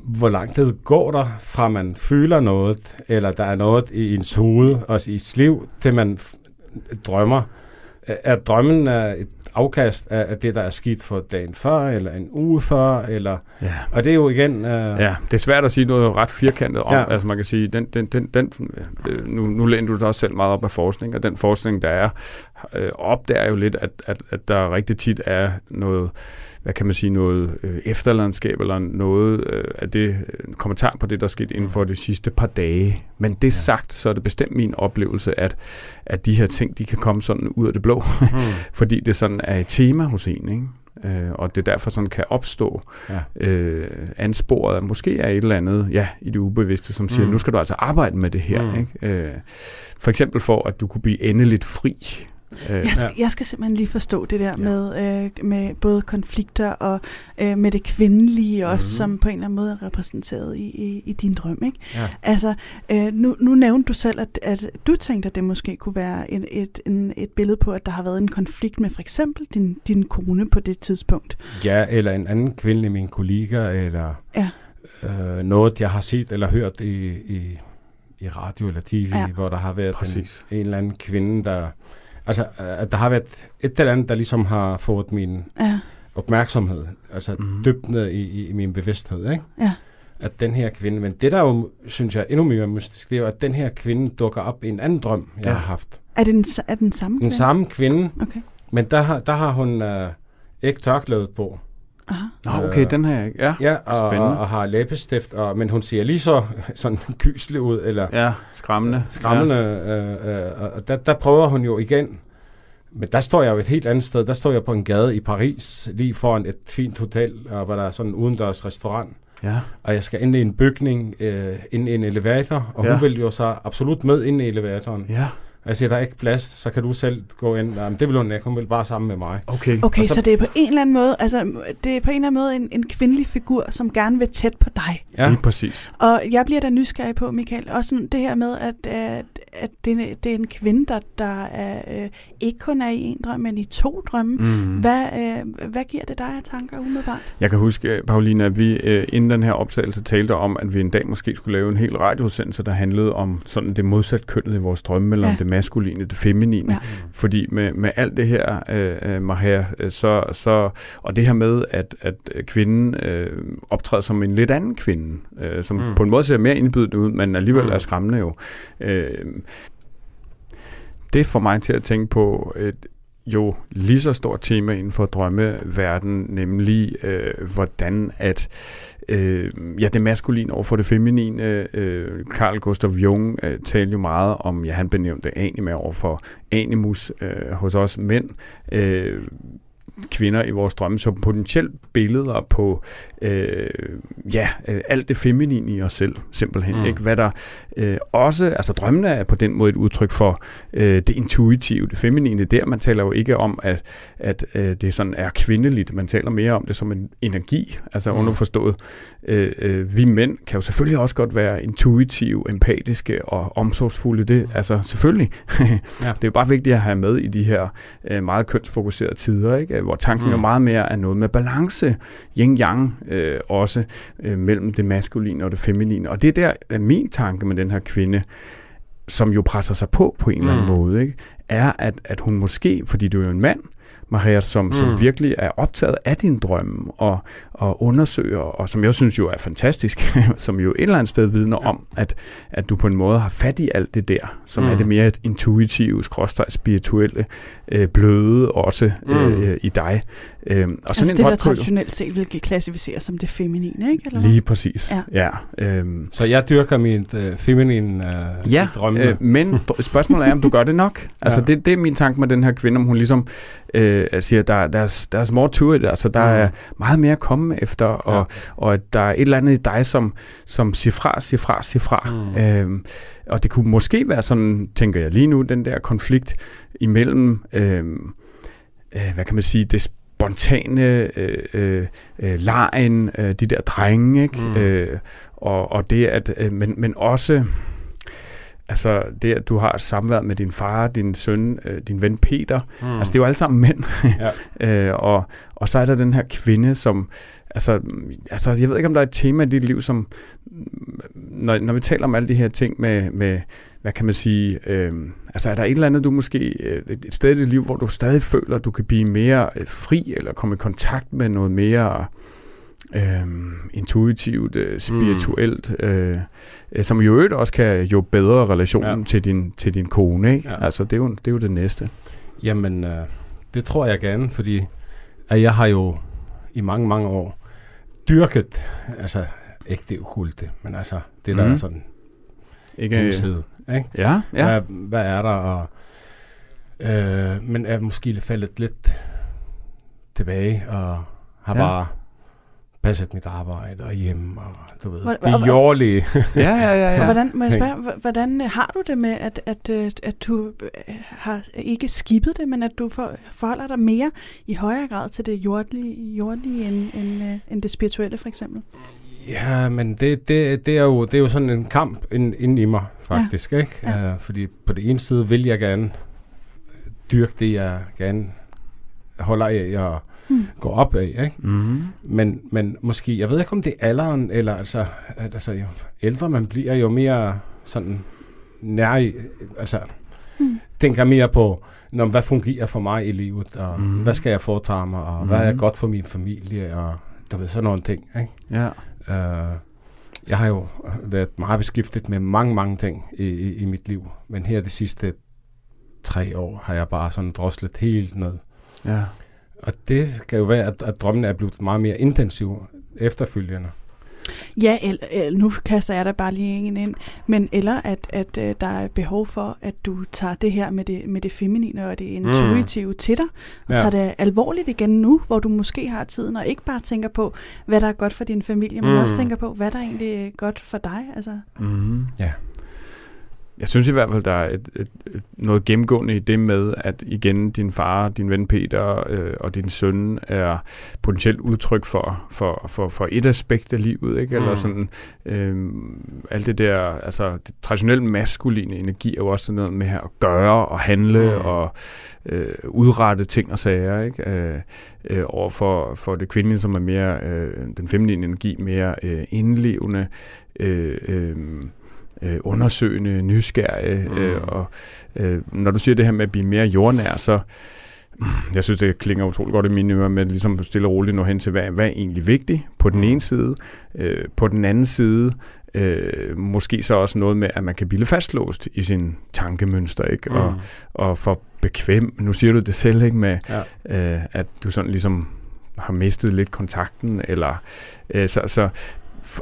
hvor lang tid går der fra man føler noget, eller der er noget i ens hoved og i ens liv, til man drømmer. Er drømmen er et afkast af, af det, der er skidt for dagen før, eller en uge før, eller... Ja. Og det er jo igen... Uh... Ja, det er svært at sige noget ret firkantet om. Ja. Altså man kan sige, den, den, den, den, øh, nu, nu læner du dig også selv meget op af forskning, og den forskning, der er, øh, opdager jo lidt, at, at, at der rigtig tit er noget hvad kan man sige, noget øh, efterlandskab eller noget øh, af det øh, kommentar på det, der er sket inden for de sidste par dage. Men det ja. sagt, så er det bestemt min oplevelse, at, at de her ting, de kan komme sådan ud af det blå, mm. fordi det sådan er et tema hos en, ikke? Øh, og det derfor sådan kan opstå ja. øh, ansporet, måske er et eller andet ja, i det ubevidste, som siger, mm. nu skal du altså arbejde med det her. Mm. Ikke? Øh, for eksempelig for, at du kunne blive endeligt fri Øh, jeg, skal, ja. jeg skal simpelthen lige forstå det der ja. med, øh, med både konflikter og øh, med det kvindelige også, mm. som på en eller anden måde er repræsenteret i, i, i din drøm. Ikke? Ja. Altså, øh, nu, nu nævnte du selv, at, at du tænkte, at det måske kunne være en, et, en, et billede på, at der har været en konflikt med for eksempel din, din kone på det tidspunkt. Ja, eller en anden kvinde, min kollega, eller ja. øh, noget, jeg har set eller hørt i, i, i radio eller tv, ja. hvor der har været en, en eller anden kvinde, der Altså, øh, at der har været et eller andet, der ligesom har fået min ja. opmærksomhed, altså mm-hmm. dybt ned i, i min bevidsthed, ikke? Ja. At den her kvinde, men det der jo, synes jeg, endnu mere mystisk, det er jo, at den her kvinde dukker op i en anden drøm, jeg ja. har haft. Er det den, er den samme kvinde? Den samme kvinde, okay. men der har, der har hun uh, ikke tørklædet på. Aha. Nå, okay, Øh, den her, ikke? ja. Ja, og, og, Spændende. og har læbestift, og, men hun ser lige så sådan kyselig ud, eller Ja, skræmmende. skræmmende. Øh, øh, og der, der prøver hun jo igen. Men der står jeg jo et helt andet sted. Der står jeg på en gade i Paris, lige foran et fint hotel, og hvor der er sådan en udendørs restaurant. Ja. ja. Og jeg skal ind i en bygning, øh, ind i en elevator, og Ja. hun vil jo så absolut med ind i elevatoren. Ja, Og jeg siger, der er ikke plads, så kan du selv gå ind. Jamen, det vil hun ikke, hun vil bare sammen med mig. okay. Okay, så- så, det er på en eller anden måde, altså det er på en eller anden måde en, en kvindelig figur, som gerne vil tæt på dig. Ja. Lige præcis. Og jeg bliver da nysgerrig på, Michael, også sådan det her med, at, at, at det, er- det er en kvinde, der, der er, øh, ikke kun er i en drøm, men i to drømme. Mm. Hvad, øh, hvad giver det dig af tanker umiddelbart? Jeg kan huske, Pauline, at vi øh, inden den her optagelse talte om, at vi en dag måske skulle lave en hel radiosendelse, der handlede om sådan det modsat kønnet i vores drømme, eller. Ja. om det maskuline, det feminine. Ja. Fordi med, med alt det her, øh, øh, Maher, øh, så, så, og det her med, at, at kvinden øh, optræder som en lidt anden kvinde, øh, som Mm. på en måde ser mere indbydende ud, men alligevel mm. er skræmmende jo. Øh, det får mig til at tænke på et jo lige så stort tema inden for drømmeverden, nemlig øh, hvordan at øh, ja, det maskuline over for det feminine. Øh, Carl Gustav Jung øh, talte jo meget om, ja, han benævnte anima over for animus øh, hos os mænd. Øh, kvinder i vores drømme som potentielt billeder på øh, ja, øh, alt det feminine i os selv, simpelthen. Mm. Mm. Ikke? Hvad der øh, også, altså drømmene er på den måde et udtryk for øh, det intuitive, det feminine. Der man taler jo ikke om, at, at øh, det sådan er kvindeligt. Man taler mere om det som en energi, altså Mm. mm. underforstået. Øh, øh, vi mænd kan jo selvfølgelig også godt være intuitive, empatiske og omsorgsfulde. Det, altså selvfølgelig. Ja. Det er jo bare vigtigt at have med i de her øh, meget kønsfokuserede tider, ikke? Hvor tanken Mm. mm. jo meget mere er noget med balance, yin-yang øh, også, øh, mellem det maskuline og det feminine. Og det er der, at min tanke med den her kvinde, som jo presser sig på på en eller anden Mm. måde, ikke? Er, at, at hun måske, fordi du er jo en mand, Maher, som, mm. som Mm. virkelig er optaget af din drømme og, og undersøger, og som jeg synes jo er fantastisk, som jo et eller andet sted vidner Ja. om, at, at du på en måde har fat i alt det der, som mm. er Mm. det mere intuitive, skråstreg spirituelle, øh, bløde også øh, Mm. i dig. Øh, og Altså sådan det, der en traditionelt set vil klassificeres som det feminine, ikke? Eller? Lige præcis. Ja. Ja. øhm, Så jeg dyrker min øh, feminine øh, Ja, drømme. øh, men spørgsmålet er, om du gør det nok. Altså, Ja. det, det er min tanke med den her kvinde, om hun ligesom øh, siger, der, there's, there's more to it. Altså, der Mm. er meget mere at komme efter, og, Ja. og at der er et eller andet i dig, som, som siger fra, siger fra, siger fra. Mm. Øhm, og det kunne måske være sådan, tænker jeg lige nu, den der konflikt imellem, øhm, øh, hvad kan man sige, det spontane øh, øh, øh, lejen, øh, de der drenge, ikke? Mm. Øh, og, og det at, øh, men, men også, altså det at du har et samvær med din far, din søn, øh, din ven Peter, Mm. altså det er jo alle sammen mænd, Ja. øh, og, og så er der den her kvinde, som, altså, altså jeg ved ikke om der er et tema i dit liv, som, når, når vi taler om alle de her ting med, med hvad kan man sige, øh, altså er der et eller andet, du måske, øh, et et sted i dit liv, hvor du stadig føler, at du kan blive mere øh, fri, eller komme i kontakt med noget mere øh, intuitivt, øh, spirituelt, mm. øh, som i øvrigt også kan jo bedre relationen Ja. til, din, til din kone, ikke? Ja. Altså det er, jo, det er jo det næste. Jamen, øh, det tror jeg gerne, fordi at jeg har jo i mange, mange år dyrket, altså ikke det okulte, men altså det, der Mhm. er sådan Ikke? indside. Ikke? Ja, ja. Hvad, hvad er der? Og, øh, men er måske faldet lidt tilbage og har ja. bare passet mit arbejde og hjemme og du ved, Hvor- det hvor- jordlige. ja, ja, ja, Og ja. hvordan, må jeg spørge, hvordan øh, har du det med, at, at, øh, at du øh, har ikke skibet det, men at du for, forholder dig mere i højere grad til det jordlige, jordlige end, end, end det spirituelle, for eksempel? Ja, men det, det, det, er jo, det er jo sådan en kamp ind, ind i mig, faktisk. Ja. Ikke? Ja. Uh, fordi på det ene side vil jeg gerne dyrke det, jeg gerne holder af og Mm. går op af. Ikke? Mm-hmm. Men, men måske, jeg ved ikke om det er alderen, eller altså, at, altså jo ældre man bliver, jo mere sådan nær, altså Mm. tænker mere på, når, hvad fungerer for mig i livet, og mm. hvad skal jeg foretage mig, og mm. hvad er Mhm. godt for min familie, og du ved, sådan nogle ting. Ikke? Ja. Uh, jeg har jo været meget beskæftiget med mange, mange ting i, i, i mit liv, men her de sidste tre år har jeg bare sådan droslet helt ned. Ja. Og det kan jo være, at, at drømmene er blevet meget mere intensive efterfølgende. Ja, eller, eller, nu kaster jeg dig bare lige en ind, men eller at, at at der er behov for, at du tager det her med det, med det feminine og det intuitive mm. til dig, og ja. tager det alvorligt igen nu, hvor du måske har tiden, og ikke bare tænker på, hvad der er godt for din familie, men mm. også tænker på, hvad der er egentlig er godt for dig. Altså. Mm. Ja. Jeg synes i hvert fald, der er et, et, et, noget gennemgående i det med, at igen din far, din ven Peter øh, og din søn er potentielt udtryk for, for, for, for et aspekt af livet, ikke? Eller mm. sådan, øh, alt det der, altså det traditionelle maskuline energi er jo også sådan noget med at gøre og handle mm. og øh, udrette ting og sager, ikke? Øh, øh, over for, for det kvindelige, som er mere, øh, den feminine energi, mere øh, indlevende, øh, øh, øh, undersøgende, nysgerrig. Mm. Øh, og øh, når du siger det her med at blive mere jordnær, så mm, jeg synes, det klinger utrolig godt i mine ører med ligesom stille og roligt nå hen til, hvad, hvad er egentlig vigtigt på den mm. ene side. Øh, på den anden side, øh, måske så også noget med, at man kan blive fastlåst i sin tankemønster, ikke? Mm. Og, og for bekvem. Nu siger du det selv, ikke? Med, ja. øh, at du sådan ligesom har mistet lidt kontakten, eller øh, så, så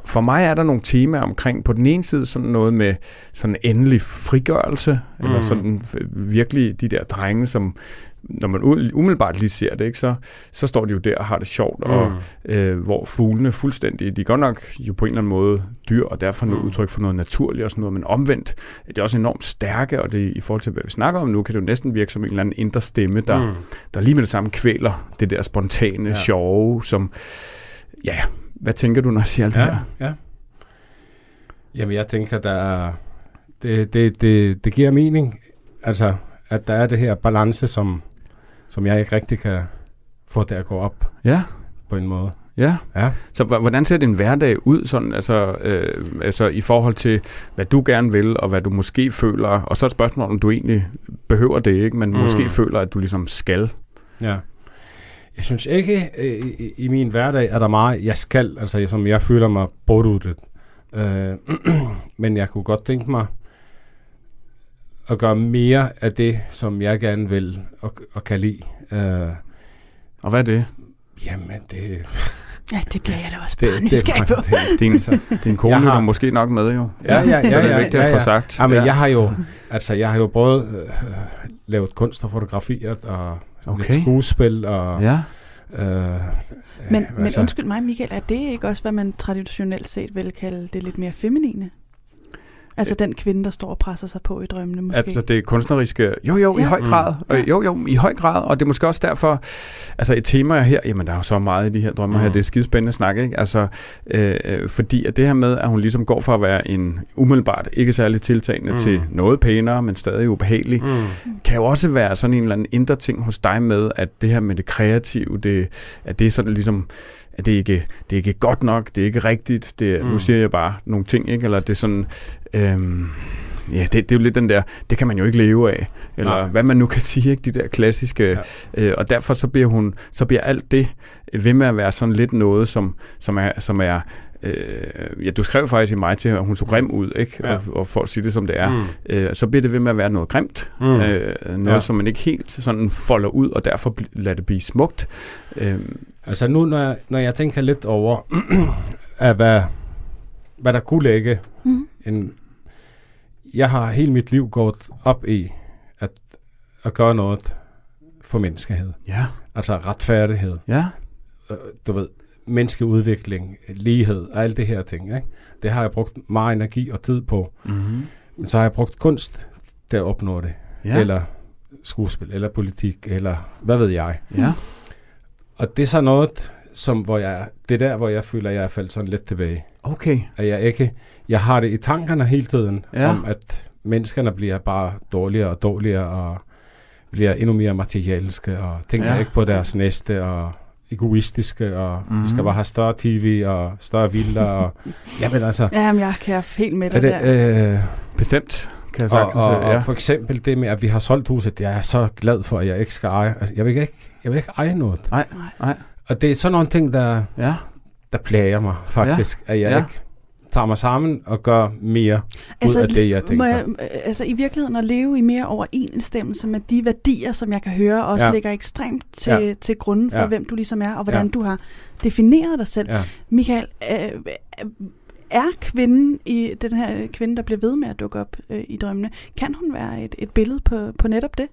for mig er der nogle temaer omkring, på den ene side sådan noget med sådan endelig frigørelse, mm. eller sådan virkelig de der drenge, som når man umiddelbart lige ser det, ikke, så, så står de jo der og har det sjovt, mm. og øh, hvor fuglene fuldstændig, de er godt nok jo på en eller anden måde dyr, og derfor noget mm. udtryk for noget naturligt og sådan noget, men omvendt, det er også enormt stærke, og det i forhold til, hvad vi snakker om nu, kan det jo næsten virke som en eller anden indre stemme, der, mm. der lige med det samme kvæler det der spontane, ja. sjove, som, ja, hvad tænker du, når jeg siger alt ja, det her? Ja. Jamen, jeg tænker, der er, det, det, det, det giver mening, altså, at der er det her balance, som, som jeg ikke rigtig kan få det at gå op. Ja. På en måde. Ja. ja. Så hvordan ser din hverdag ud sådan, altså, øh, altså i forhold til, hvad du gerne vil, og hvad du måske føler, og så er et spørgsmål, om du egentlig behøver det, ikke, men mm. måske føler, at du ligesom skal. Ja. Jeg synes ikke, øh, i, i min hverdag er der meget, jeg skal, altså som jeg føler mig bortuddet. Øh, men jeg kunne godt tænke mig at gøre mere af det, som jeg gerne vil og, og kan lide. Øh, og hvad er det? Jamen, det... Ja, det bliver jeg da også bare det, nysgerrig på. Det, din, din kone har, måske nok med, jo. Ja, ja, ja. Så det er vigtigt ja, ja, ja. at få sagt. Jamen, ja. jeg har jo, altså, jeg har jo både øh, lavet kunst og fotografier og okay. lidt skuespil og... Ja. Øh, men, men undskyld mig, Michael, er det ikke også, hvad man traditionelt set vil kalde det lidt mere feminine? Altså den kvinde, der står og presser sig på i drømmene måske. Altså det kunstneriske, jo jo, ja. i høj grad. Mm. Øh, jo jo, i høj grad. Og det er måske også derfor, altså et tema her, jamen der er jo så meget i de her drømmer mm. her, det er skidespændende at snakke, ikke? Altså, øh, øh, fordi at det her med, at hun ligesom går fra at være en umiddelbart ikke særlig tiltagende mm. til noget pænere, men stadig ubehagelig, mm. kan jo også være sådan en eller anden indre ting hos dig med, at det her med det kreative, det, at det er sådan ligesom, at det ikke det er ikke godt nok, det er ikke rigtigt, det, mm. nu siger jeg bare nogle ting, ikke? eller det er sådan, øhm, ja, det, det er jo lidt den der, det kan man jo ikke leve af, eller Nej. hvad man nu kan sige, ikke? de der klassiske, ja. øh, og derfor så bliver hun, så bliver alt det ved med at være sådan lidt noget, som, som er, som er øh, ja, du skrev faktisk i mig til, at hun så grim ud, ikke? Ja. Og, og for at sige det som det er, mm. øh, så bliver det ved med at være noget grimt, mm. øh, noget ja. som man ikke helt sådan folder ud, og derfor lader det blive smukt. Øh, altså nu, når jeg, når jeg tænker lidt over, at hvad, hvad der kunne lægge mm. en... Jeg har hele mit liv gået op i at, at gøre noget for menneskehed. Ja. Altså retfærdighed. Ja. Øh, du ved, menneskeudvikling, lighed og alt det her ting. Ikke? Det har jeg brugt meget energi og tid på. Mm-hmm. Men så har jeg brugt kunst til at opnå det. Ja. Eller skuespil, eller politik, eller hvad ved jeg. Ja. Og det er så noget, som, hvor jeg, det er der, hvor jeg føler, at jeg er faldet sådan lidt tilbage. Okay. At jeg ikke, jeg har det i tankerne hele tiden, ja. om at menneskerne bliver bare dårligere og dårligere, og bliver endnu mere materielske, og tænker ja. ikke på deres næste, og egoistiske, og mm-hmm. vi skal mhm. bare have større tv og større villa. Og, jamen altså... Jamen, jeg kan helt med dig det, der. Øh, Bestemt, kan jeg sagtens og, og, ja. og for eksempel det med, at vi har solgt huset, jeg er så glad for, at jeg ikke skal eje. Altså, jeg, vil ikke, jeg vil ikke eje noget. Nej, nej. Og det er sådan nogle ting, der, ja. der plager mig faktisk, ja. at jeg ja. ikke tager mig sammen og gør mere altså, ud af det, jeg tænker. Jeg, altså i virkeligheden at leve i mere overensstemmelse med de værdier, som jeg kan høre, også ja. ligger ekstremt til, ja. til grunden for, ja. hvem du ligesom er, og hvordan ja. du har defineret dig selv. Ja. Michael, øh, er kvinden i den her kvinde, der bliver ved med at dukke op øh, i drømmene, kan hun være et, et billede på, på netop det?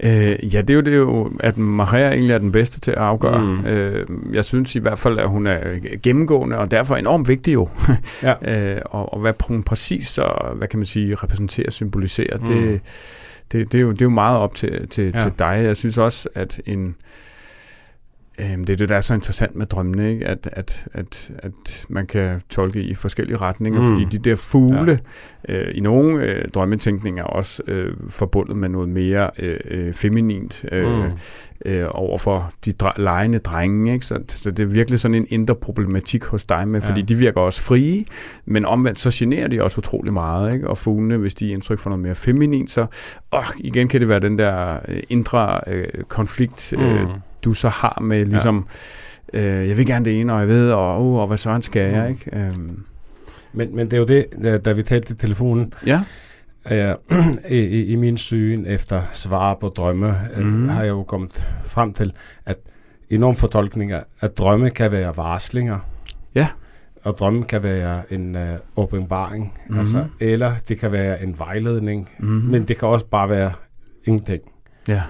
Øh, ja, det er jo det, jo, at Maria egentlig er den bedste til at afgøre. Mm. Øh, jeg synes i hvert fald, at hun er gennemgående, og derfor enormt vigtig jo. ja. øh, og, og hvad hun præcis og hvad kan man sige, repræsenterer, symboliserer, mm. det, det, det, er jo, det er jo meget op til, til, ja. til dig. Jeg synes også, at en Øhm, det er det, der er så interessant med drømmene, ikke? At, at, at, at man kan tolke i forskellige retninger, mm. fordi de der fugle ja. øh, i nogle øh, drømmetænkninger er også øh, forbundet med noget mere øh, øh feminint øh, mm. øh, over for de dre- lejende drenge. Ikke? Så, så det er virkelig sådan en indre problematik hos dig med, fordi ja. de virker også frie, men omvendt så generer de også utrolig meget. Ikke? Og fuglene, hvis de er indtryk for noget mere feminint, så åh, igen kan det være den der øh, indre øh, konflikt, øh, mm du så har med ligesom, ja. øh, jeg vil gerne det ene, og jeg ved, og, uh, og hvad sådan skal jeg, mm. ikke? Um. Men, men det er jo det, da vi talte i telefonen, ja. øh, i, i min syn efter svar på drømme, mm. øh, har jeg jo kommet frem til, at nogle fortolkninger, at drømme kan være varslinger. Ja. Og drømme kan være en øh, åbenbaring, mm. altså, eller det kan være en vejledning, mm. men det kan også bare være ingenting. Ja.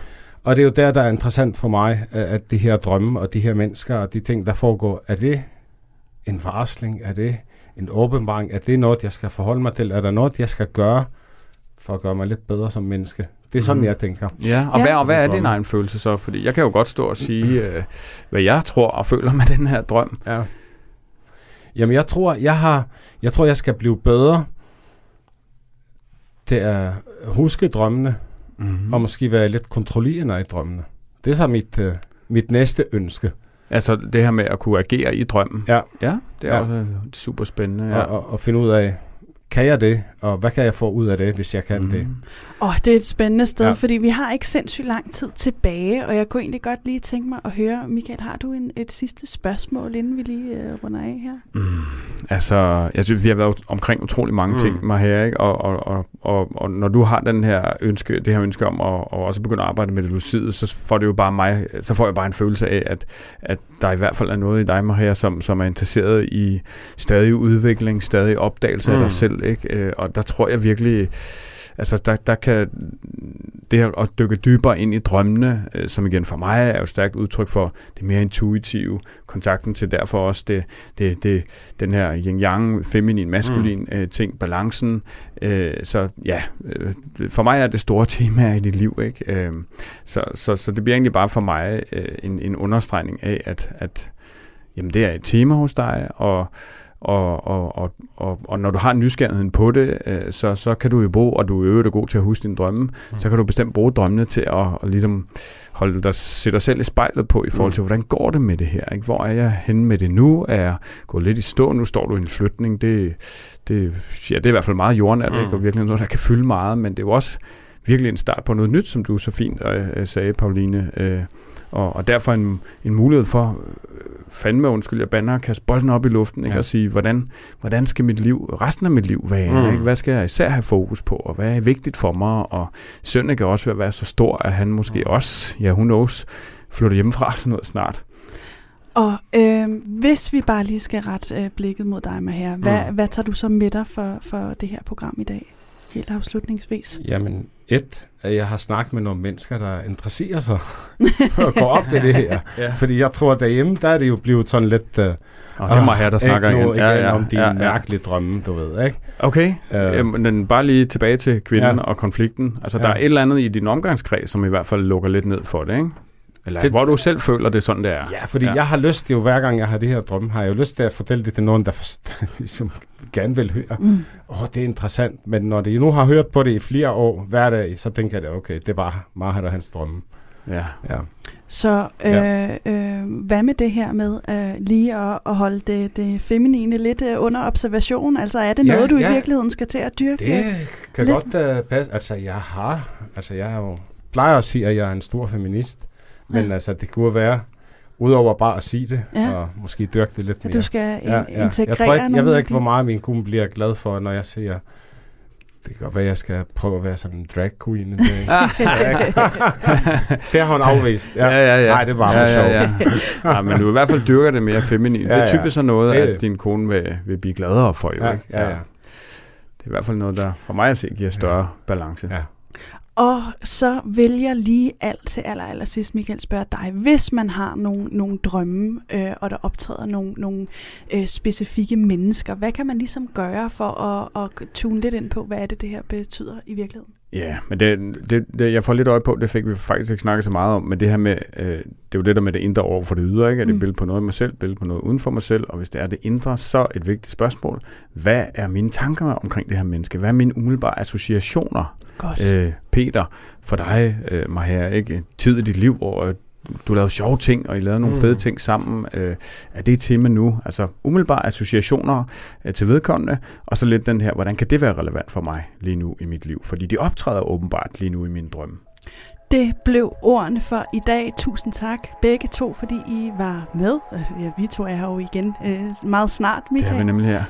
Og det er jo der, der er interessant for mig, at de her drømme og de her mennesker og de ting, der foregår, er det en varsling? Er det en åbenbaring? Er det noget, jeg skal forholde mig til? Er der noget, jeg skal gøre for at gøre mig lidt bedre som menneske? Det er sådan, mm. jeg tænker. Ja, og, ja. Hvad, og hvad er din egen følelse så? Fordi jeg kan jo godt stå og sige, øh, hvad jeg tror og føler med den her drøm. Ja. Jamen, jeg tror, jeg har, jeg tror, jeg skal blive bedre til at huske drømmene, mm-hmm. og måske være lidt kontrollerende i drømmene. Det er så mit, uh, mit næste ønske. Altså det her med at kunne agere i drømmen. Ja. Ja, det er ja. også super spændende. Ja. Og, og, og finde ud af, kan jeg det, og hvad kan jeg få ud af det, hvis jeg kan mm. det? Åh, oh, det er et spændende sted, ja. fordi vi har ikke sindssygt lang tid tilbage, og jeg kunne egentlig godt lige tænke mig at høre, Michael, har du en, et sidste spørgsmål, inden vi lige uh, runder af her? Mm. Altså, jeg synes, vi har været omkring utrolig mange mm. ting mig her, ikke? Og, og, og, og, og når du har den her ønske, det her ønske om at og også begynde at arbejde med det lucide, så får det jo bare mig, så får jeg bare en følelse af, at, at der i hvert fald er noget i dig, her, som, som er interesseret i stadig udvikling, stadig opdagelse mm. af dig selv, ikke? Øh, og der tror jeg virkelig, altså der, der kan det her at dykke dybere ind i drømmene, øh, som igen for mig er jo stærkt udtryk for det mere intuitive, kontakten til derfor også det, det, det, den her yin-yang, feminin, maskulin mm. øh, ting, balancen. Så ja, for mig er det store tema i dit liv. Ikke? Så, så, så det bliver egentlig bare for mig en, en understregning af, at, at jamen, det er et tema hos dig, og og, og, og, og, og når du har nysgerrigheden på det, øh, så, så kan du jo bruge, og du er jo god til at huske dine drømme, mm. så kan du bestemt bruge drømmene til at, at ligesom holde dig, sætte dig selv i spejlet på i forhold til, mm. hvordan går det med det her? Ikke? Hvor er jeg henne med det nu? Er jeg gået lidt i stå? Nu står du i en flytning. Det, det, ja, det er i hvert fald meget jordnært, mm. ikke? og virkelig noget, der kan fylde meget, men det er jo også virkelig en start på noget nyt, som du så fint øh, sagde, Pauline. Øh, og, og derfor en, en mulighed for, øh, fandme undskyld, jeg banner, at kaste bolden op i luften, ikke? Ja. og sige, hvordan, hvordan skal mit liv, resten af mit liv være? Mm. Ikke? Hvad skal jeg især have fokus på, og hvad er vigtigt for mig? Og sønnen kan også være så stor, at han måske mm. også, ja, hun knows, flytter hjemmefra sådan noget snart. Og øh, hvis vi bare lige skal rette øh, blikket mod dig, Maher, hvad, mm. hvad tager du så med dig for, for det her program i dag? Helt afslutningsvis. Jamen, et, at jeg har snakket med nogle mennesker, der interesserer sig og går op i det her. ja. Fordi jeg tror, at derhjemme, der er det jo blevet sådan lidt... Uh, og det er mig her, der snakker igen. igen ja, ja, om de ja, ja. mærkelige drømme, du ved, ikke? Okay, uh, men bare lige tilbage til kvinden ja. og konflikten. Altså, ja. der er et eller andet i din omgangskreds, som i hvert fald lukker lidt ned for det, ikke? Eller det, hvor du selv føler det sådan, det er. Ja, fordi ja. jeg har lyst jo, hver gang jeg har det her drømme, har jeg jo lyst til at fortælle det til nogen, der for, ligesom gerne vil høre. Mm. Åh, mm. oh, det er interessant. Men når de nu har hørt på det i flere år, hver dag, så tænker jeg, okay, det var Mahat og hans drømme. Ja. ja. Så øh, ja. øh, hvad med det her med øh, lige at, at holde det, det feminine lidt øh, under observation? Altså er det ja, noget, du ja. i virkeligheden skal til at dyrke? Det kan lidt? godt uh, passe. Altså jeg har, altså jeg har jo plejer at sige, at jeg er en stor feminist. Men ja. altså, det kunne være, Udover bare at sige det, ja. og måske dyrke det lidt mere. du skal ja, ja. integrere jeg, tror ikke, jeg ved ikke, hvor meget min kone bliver glad for, når jeg siger, det kan godt være, at jeg skal prøve at være sådan en drag queen en dag. det har hun afvist. Ja, ja, ja. ja. Nej, det var ja, for sjovt. Ja, ja. ja, men du i hvert fald dyrker det mere feminin. Ja, det er typisk sådan noget, det... at din kone vil, vil blive gladere for. Jo, ja, ikke? Ja, ja. Det er i hvert fald noget, der for mig at se giver større ja. balance. Ja. Og så vil jeg lige alt til aller, aller sidst, Michael, spørge dig, hvis man har nogle, nogle drømme, øh, og der optræder nogle, nogle øh, specifikke mennesker, hvad kan man ligesom gøre for at, at tune lidt ind på, hvad er det, det her betyder i virkeligheden? Ja, men det, det, det, jeg får lidt øje på, det fik vi faktisk ikke snakket så meget om, men det her med, øh, det er jo det der med det indre over for det ydre, ikke? Er det mm. billede på noget af mig selv, billede på noget uden for mig selv, og hvis det er det indre, så et vigtigt spørgsmål, hvad er mine tanker omkring det her menneske? Hvad er mine umiddelbare associationer? Godt. Øh, Peter, for dig, øh, mig her, ikke? Tid i dit liv, hvor du lavede sjove ting, og I lavede nogle mm. fede ting sammen. Øh, er det et tema nu? Altså umiddelbare associationer øh, til vedkommende, og så lidt den her, hvordan kan det være relevant for mig lige nu i mit liv? Fordi de optræder åbenbart lige nu i min drømme. Det blev ordene for i dag. Tusind tak begge to, fordi I var med. Altså, ja, vi to er her jo igen øh, meget snart, Michael. Det er vi nemlig her.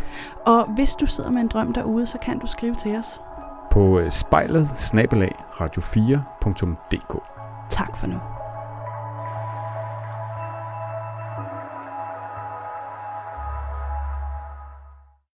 Og hvis du sidder med en drøm derude, så kan du skrive til os. På spejlet snabelag radio4.dk Tak for nu.